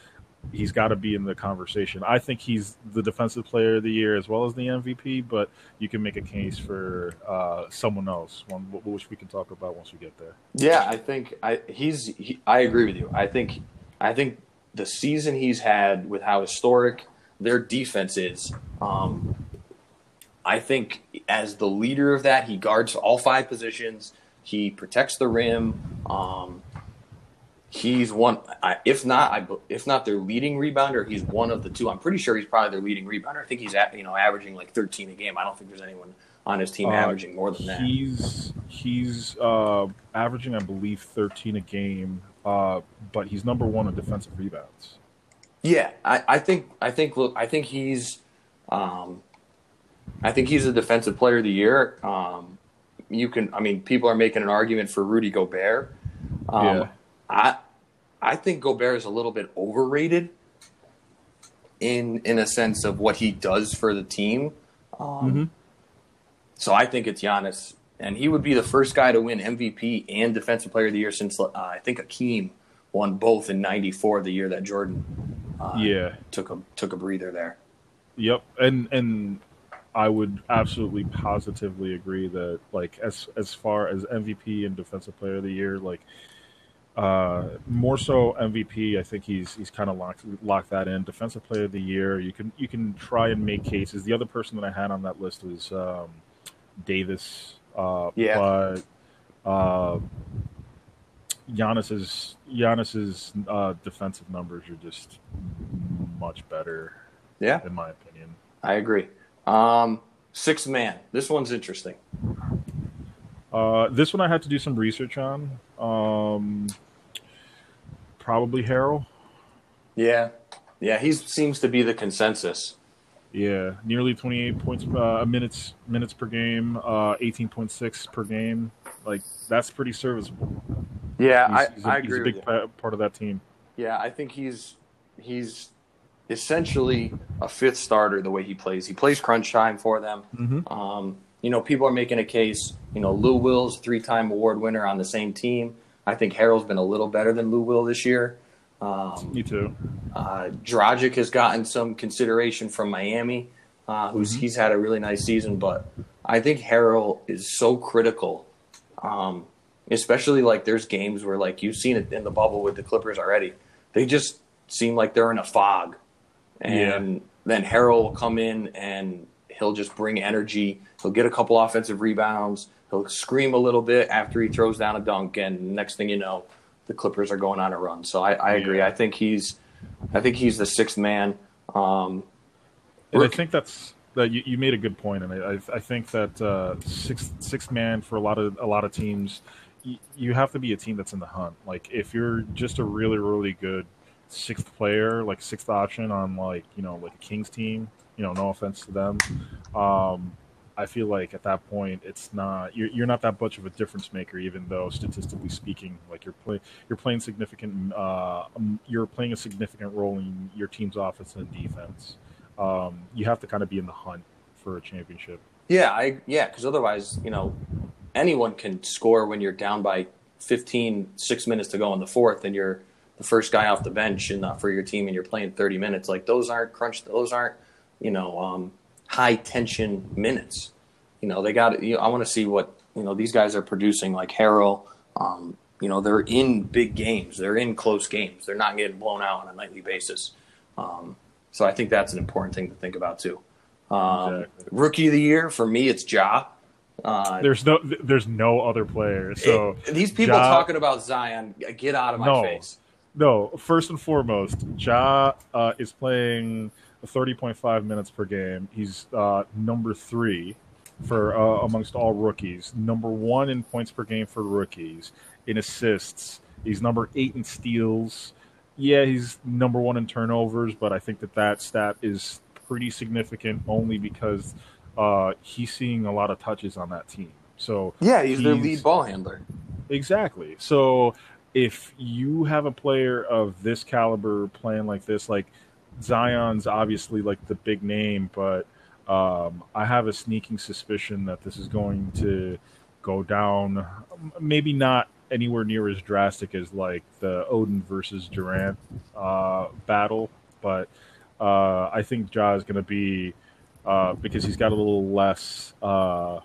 he's got to be in the conversation. I think he's the defensive player of the year as well as the MVP, but you can make a case for uh, someone else, one which we can talk about once we get there. Yeah, I think I he's he, I agree with you. I think I think the season he's had with how historic their defense is. Um, I think as the leader of that, he guards all five positions. He protects the rim. Um, he's one, if not, if not their leading rebounder, he's one of the two. I'm pretty sure he's probably their leading rebounder. I think he's at, you know averaging like 13 a game. I don't think there's anyone on his team uh, averaging more than that. He's he's uh, averaging, I believe, 13 a game, uh, but he's number one in defensive rebounds. Yeah, I, I think I think look, I think he's, um, I think he's a defensive player of the year. Um, you can, I mean, people are making an argument for Rudy Gobert. Um, yeah. I I think Gobert is a little bit overrated in in a sense of what he does for the team. Um, mm-hmm. So I think it's Giannis, and he would be the first guy to win MVP and Defensive Player of the Year since uh, I think Akeem won both in '94, the year that Jordan uh, yeah took a took a breather there. Yep, and and I would absolutely positively agree that like as as far as MVP and Defensive Player of the Year, like uh, more so MVP. I think he's he's kind of locked locked that in. Defensive Player of the Year. You can you can try and make cases. The other person that I had on that list was um, Davis. Uh, yeah. But uh, Giannis's Giannis's uh, defensive numbers are just much better. Yeah, in my opinion. I agree. Um, six man. This one's interesting. Uh, this one I had to do some research on. Um, probably Harrell. Yeah, yeah, he seems to be the consensus. Yeah, nearly 28 points uh, minutes minutes per game, uh, 18.6 per game. Like that's pretty serviceable. Yeah, he's, I, he's a, I agree. He's a big part of that team. Yeah, I think he's he's essentially a fifth starter the way he plays. He plays crunch time for them. Mm-hmm. Um, you know, people are making a case. You know, Lou Will's three-time award winner on the same team. I think Harrell's been a little better than Lou Will this year. Um, Me too. Uh, Dragic has gotten some consideration from Miami, uh, who's mm-hmm. he's had a really nice season, but I think Harrell is so critical. Um, especially like there's games where like you've seen it in the bubble with the Clippers already. They just seem like they're in a fog, and yeah. then Harrell will come in and he'll just bring energy. He'll get a couple offensive rebounds. He'll scream a little bit after he throws down a dunk, and next thing you know, the Clippers are going on a run. So I, I agree. Yeah. I think he's, I think he's the sixth man. Um, and I think that's that you, you made a good point, and I, I think that uh, six six man for a lot of a lot of teams, you, you have to be a team that's in the hunt. Like if you're just a really really good sixth player, like sixth option on like you know like a Kings team, you know, no offense to them. Um, I feel like at that point it's not you're, you're not that much of a difference maker, even though statistically speaking, like you're playing you're playing significant uh, you're playing a significant role in your team's offense and defense. Um, you have to kind of be in the hunt for a championship. Yeah, I yeah, because otherwise, you know, anyone can score when you're down by 15, six minutes to go in the fourth, and you're the first guy off the bench and not for your team, and you're playing 30 minutes. Like those aren't crunch. Those aren't you know, um, high tension minutes. You know, they got. You know, I want to see what you know these guys are producing like Harrell. Um, you know they're in big games, they're in close games, they're not getting blown out on a nightly basis. Um, so I think that's an important thing to think about too. Um, exactly. Rookie of the year for me, it's Ja. Uh, there's no there's no other player. So it, these people ja, talking about Zion, get out of my no, face. No, first and foremost, Ja uh, is playing 30.5 minutes per game. He's uh, number three for uh, amongst all rookies. Number one in points per game for rookies. In assists, he's number eight in steals. Yeah, he's number one in turnovers, but I think that that stat is pretty significant only because uh, he's seeing a lot of touches on that team. So yeah, he's, he's their lead ball handler. Exactly. So if you have a player of this caliber playing like this, like Zion's obviously like the big name, but um, I have a sneaking suspicion that this is going to go down. Maybe not anywhere near as drastic as like the Oden versus Durant uh, battle, but uh, I think Ja is going to be uh, because he's got a little less uh,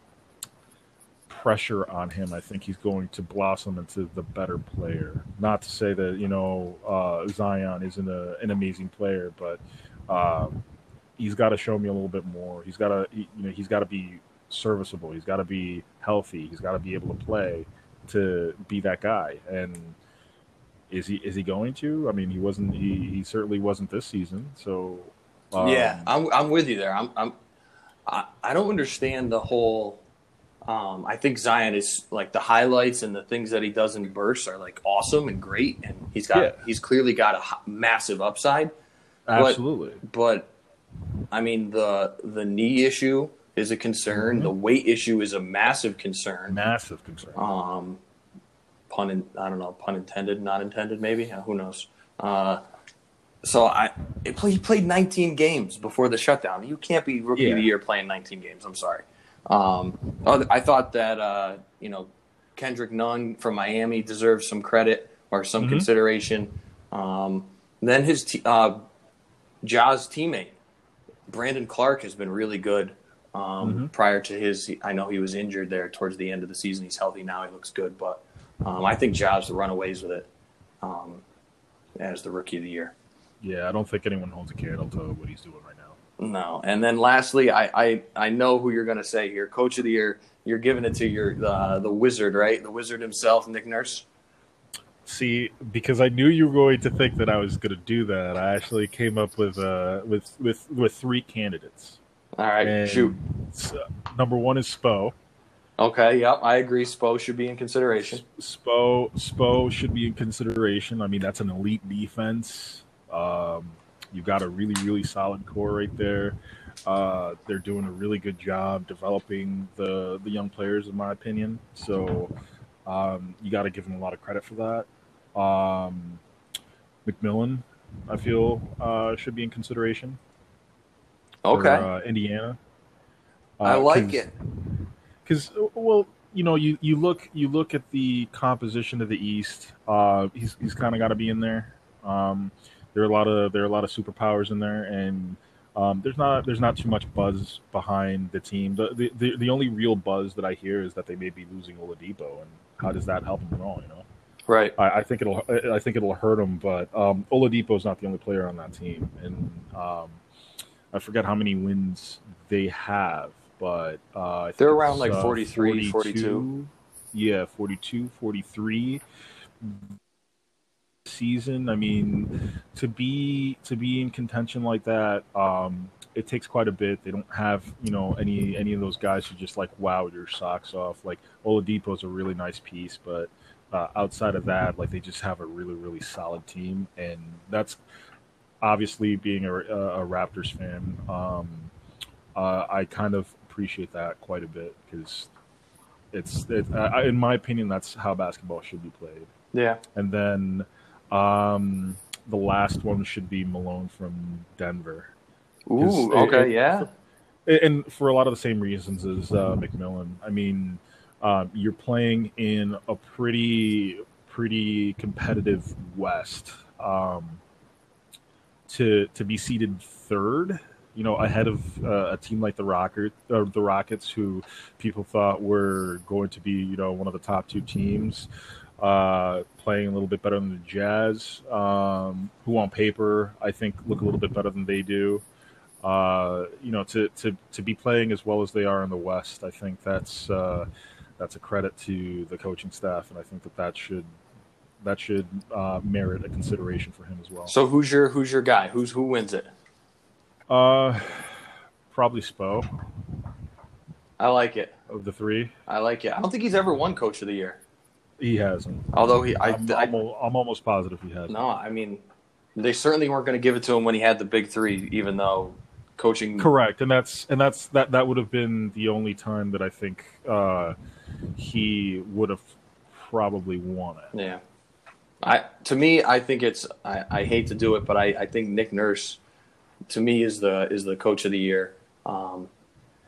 pressure on him, I think he's going to blossom into the better player. Not to say that you know uh, Zion isn't a, an amazing player, but um, he's got to show me a little bit more. He's got to you know he's got to be serviceable. He's got to be healthy. He's got to be able to play to be that guy. And is he is he going to? I mean, he wasn't. He, he certainly wasn't this season. So um, yeah, I'm I'm with you there. I'm I'm I, I don't understand the whole um, I think Zion is like the highlights and the things that he does in bursts are like awesome and great, and he's got yeah. he's clearly got a massive upside. Absolutely, but, but, I mean the the knee issue is a concern. Mm-hmm. The weight issue is a massive concern. Massive concern. Um, pun in, I don't know pun intended, not intended, maybe uh, who knows. Uh, so I he played 19 games before the shutdown. You can't be rookie yeah. of the year playing 19 games. I'm sorry. Um, I thought that uh, you know Kendrick Nunn from Miami deserves some credit or some mm-hmm. consideration. Um, then his t- uh, Ja's teammate Brandon Clarke has been really good. Um, mm-hmm. Prior to his, I know he was injured there towards the end of the season. He's healthy now. He looks good, but um, I think Ja's the runaways with it um, as the rookie of the year. Yeah, I don't think anyone holds a candle to what he's doing. No. And then lastly, I I, I know who you're going to say here, Coach of the Year. You're giving it to your the the wizard, right? The wizard himself, Nick Nurse. See, because I knew you were going to think that I was going to do that, I actually came up with uh with with with three candidates. All right, and shoot. number one is Spo. Okay, yep, I agree. Spo should be in consideration. Spo Spo should be in consideration. I mean, that's an elite defense. Um, You've got a really, really solid core right there. Uh, they're doing a really good job developing the the young players, in my opinion. So um, you got to give them a lot of credit for that. Um, McMillan, I feel, uh, should be in consideration. Okay. For, uh, Indiana. I uh, like it. Because well, you know, you, you look you look at the composition of the East. Uh, he's he's kind of got to be in there. Um, there are a lot of there are a lot of superpowers in there, and um, there's not there's not too much buzz behind the team. The, the the only real buzz that I hear is that they may be losing Oladipo, and how does that help them at all? You know, right? I, I think it'll I think it'll hurt them, but um, Oladipo is not the only player on that team, and um, I forget how many wins they have, but uh, they're around like uh, 43, 42. Yeah, 42, 43 season. I mean, to be to be in contention like that, um, it takes quite a bit. They don't have you know any any of those guys who just like wow your socks off. Like Oladipo's a really nice piece, but uh, outside of that, like they just have a really really solid team, and that's obviously being a, a Raptors fan. Um, uh, I kind of appreciate that quite a bit because it's it, uh, in my opinion that's how basketball should be played. Yeah, and then um, the last one should be Malone from Denver. Ooh, okay, it, yeah. And for a lot of the same reasons as uh, McMillan. I mean, um, you're playing in a pretty pretty competitive West. Um, to to be seated third you know, ahead of uh, a team like the Rocket, uh, the Rockets, who people thought were going to be, you know, one of the top two teams, uh, playing a little bit better than the Jazz, um, who on paper I think look a little bit better than they do. Uh, you know, to, to to be playing as well as they are in the West, I think that's uh, that's a credit to the coaching staff, and I think that that should that should uh, merit a consideration for him as well. So who's your who's your guy? Who's who wins it? Uh, probably Spo I like it. of the three. I like it. I don't think he's ever won Coach of the Year. He hasn't. Although he, I, I'm, I I'm almost positive he has. no, I mean, they certainly weren't going to give it to him when he had the big three, even though coaching. Correct, and that's and that's that that would have been the only time that I think uh, he would have probably won it. Yeah. I to me, I think it's. I, I hate to do it, but I, I think Nick Nurse, to me, is the is the coach of the year. Um,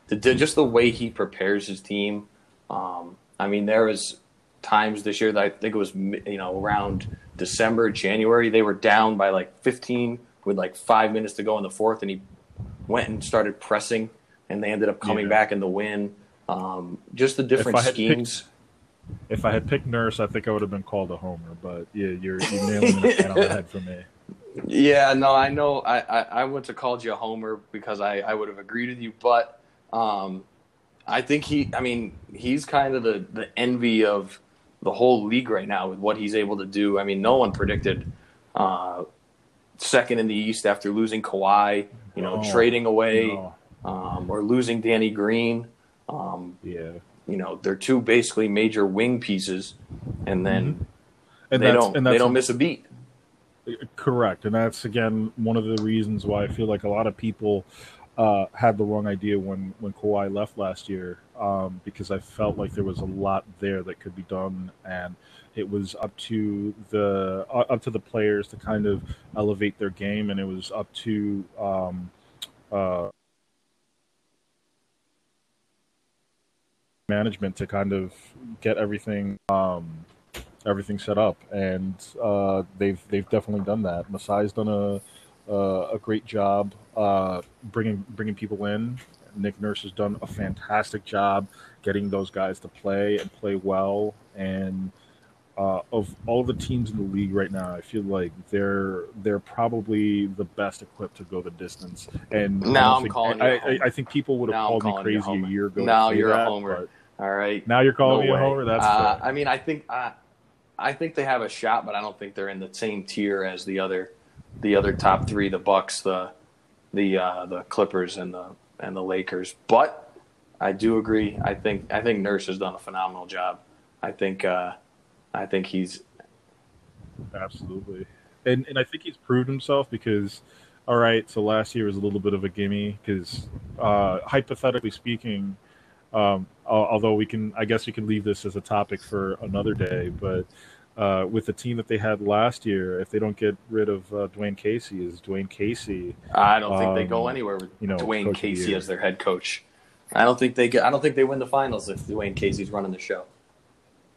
the, the- just the way he prepares his team. Um, I mean, there was times this year that I think it was you know around December, January, they were down by like 15 with like five minutes to go in the fourth, and he went and started pressing, and they ended up coming Yeah. back in the win. Um, just the different had picked- schemes. If I had picked Nurse, I think I would have been called a homer. But yeah, you're you nailing it on the head for me. Yeah, no, I know. I, I, I went to called you a homer because I, I would have agreed with you, but um, I think he. I mean, he's kind of the, the envy of the whole league right now with what he's able to do. I mean, no one predicted uh, second in the East after losing Kawhi. You know, No, trading away No. um, or losing Danny Green. Um, Yeah, you know, they're two basically major wing pieces, and then and they that's don't and they don't miss a beat. Correct, and that's again one of the reasons why I feel like a lot of people uh, had the wrong idea when when Kawhi left last year, um, because I felt like there was a lot there that could be done, and it was up to the uh, up to the players to kind of elevate their game, and it was up to um, uh, management to kind of get everything. Um, everything set up, and uh, they've they've definitely done that. Masai's done a a, a great job uh, bringing bringing people in. Nick Nurse has done a fantastic job getting those guys to play and play well. And uh, of all the teams in the league right now, I feel like they're they're probably the best equipped to go the distance. And Now I'm think- calling you I. I, I think people would have Now called me calling you a crazy a, year ago. Now you're a homer. All right. Now you're calling No me a homer. That's uh. I mean, I think I, I think they have a shot, but I don't think they're in the same tier as the other, the other top three: the Bucks, the, the uh, the Clippers, and the and the Lakers. But I do agree. I think I think Nurse has done a phenomenal job. I think uh, I think he's Absolutely. And and I think he's proved himself because all right, so last year was a little bit of a gimme because uh, hypothetically speaking, um, although we can, I guess we can leave this as a topic for another day, but uh, with the team that they had last year, if they don't get rid of uh, Dwayne Casey, is Dwayne Casey, I don't think they go Um, anywhere with you know, Dwayne coach Casey as their head coach. I don't think they get. I don't think they win the finals if Dwayne Casey's running the show.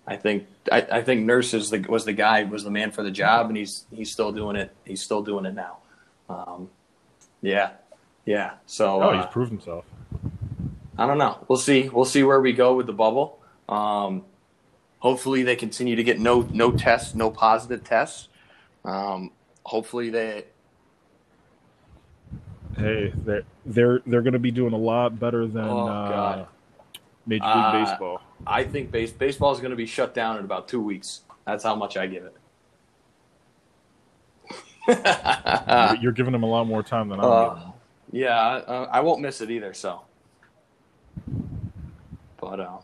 I think I, I think Nurse is the, was the guy was the man for the job, and he's he's still doing it. He's still doing it now. Um, yeah, yeah. So oh, uh, he's proved himself. I don't know. We'll see. We'll see where we go with the bubble. Um, hopefully, they continue to get no no tests, no positive tests. Um, hopefully, they Hey, they're they're they're going to be doing a lot better than Oh, uh, Major League Uh, Baseball. I think base, baseball is going to be shut down in about two weeks. That's how much I give it. You're- giving them a lot more time than I'm Uh, giving them. yeah, I, uh, I won't miss it either. So, but uh,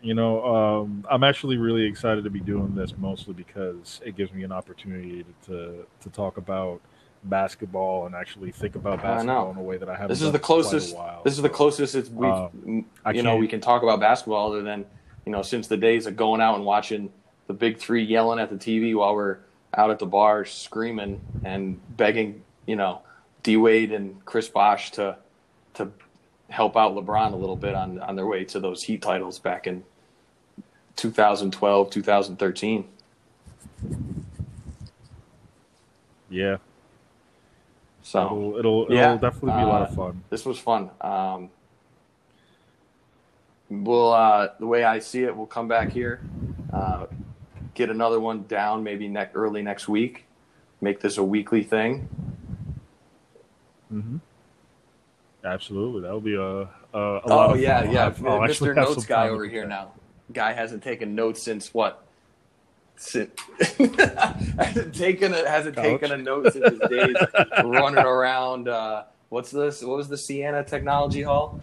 You know, um, I'm actually really excited to be doing this mostly because it gives me an opportunity to to, to talk about basketball and actually think about basketball in a way that I haven't. this is the for quite a closest. while. This is the closest it's we, Um, you know, we can talk about basketball other than you know since the days of going out and watching the big three yelling at the TV while we're out at the bar screaming and begging, you know, D Wade and Chris Bosh to to help out LeBron a little bit on on their way to those Heat titles back in 2012, 2013. Yeah, So It'll it'll, it'll Yeah, definitely be a lot uh, of fun. this was fun. Um, we'll uh, the way I see it, we'll come back here, uh, get another one down maybe ne- early next week, make this a weekly thing. hmm Absolutely, that'll be a a, a lot Oh of yeah, fun. yeah. I'll- Mr. Notes guy over here that. now. Guy hasn't taken notes since what? Since hasn't taken a hasn't taken a note since his days running around. Uh, what's this? What was the Siena Technology Hall?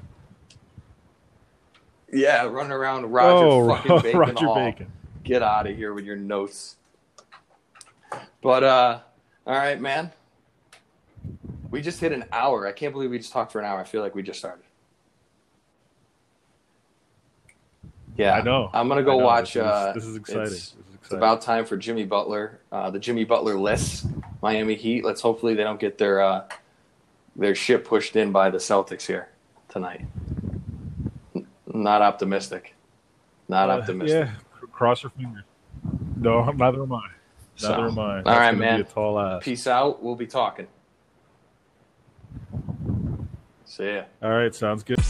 Yeah, running around Roger oh, fucking Bacon Roger Hall. Bacon. Get out of here with your notes. But uh, all right, man. We just hit an hour. I can't believe we just talked for an hour. I feel like we just started. Yeah, I know. I'm gonna go know. watch. This is, uh, this is exciting. It's, This is it's about time for Jimmy Butler. Uh, the Jimmy Butler list, Miami Heat. Let's hopefully they don't get their uh, their shit pushed in by the Celtics here tonight. N- Not optimistic. Not Uh, optimistic. Yeah, cross your fingers. No, neither am I. So, Neither am I. all That's right, gonna man. Be a tall ass. Peace out. We'll be talking. See ya. All right, sounds good.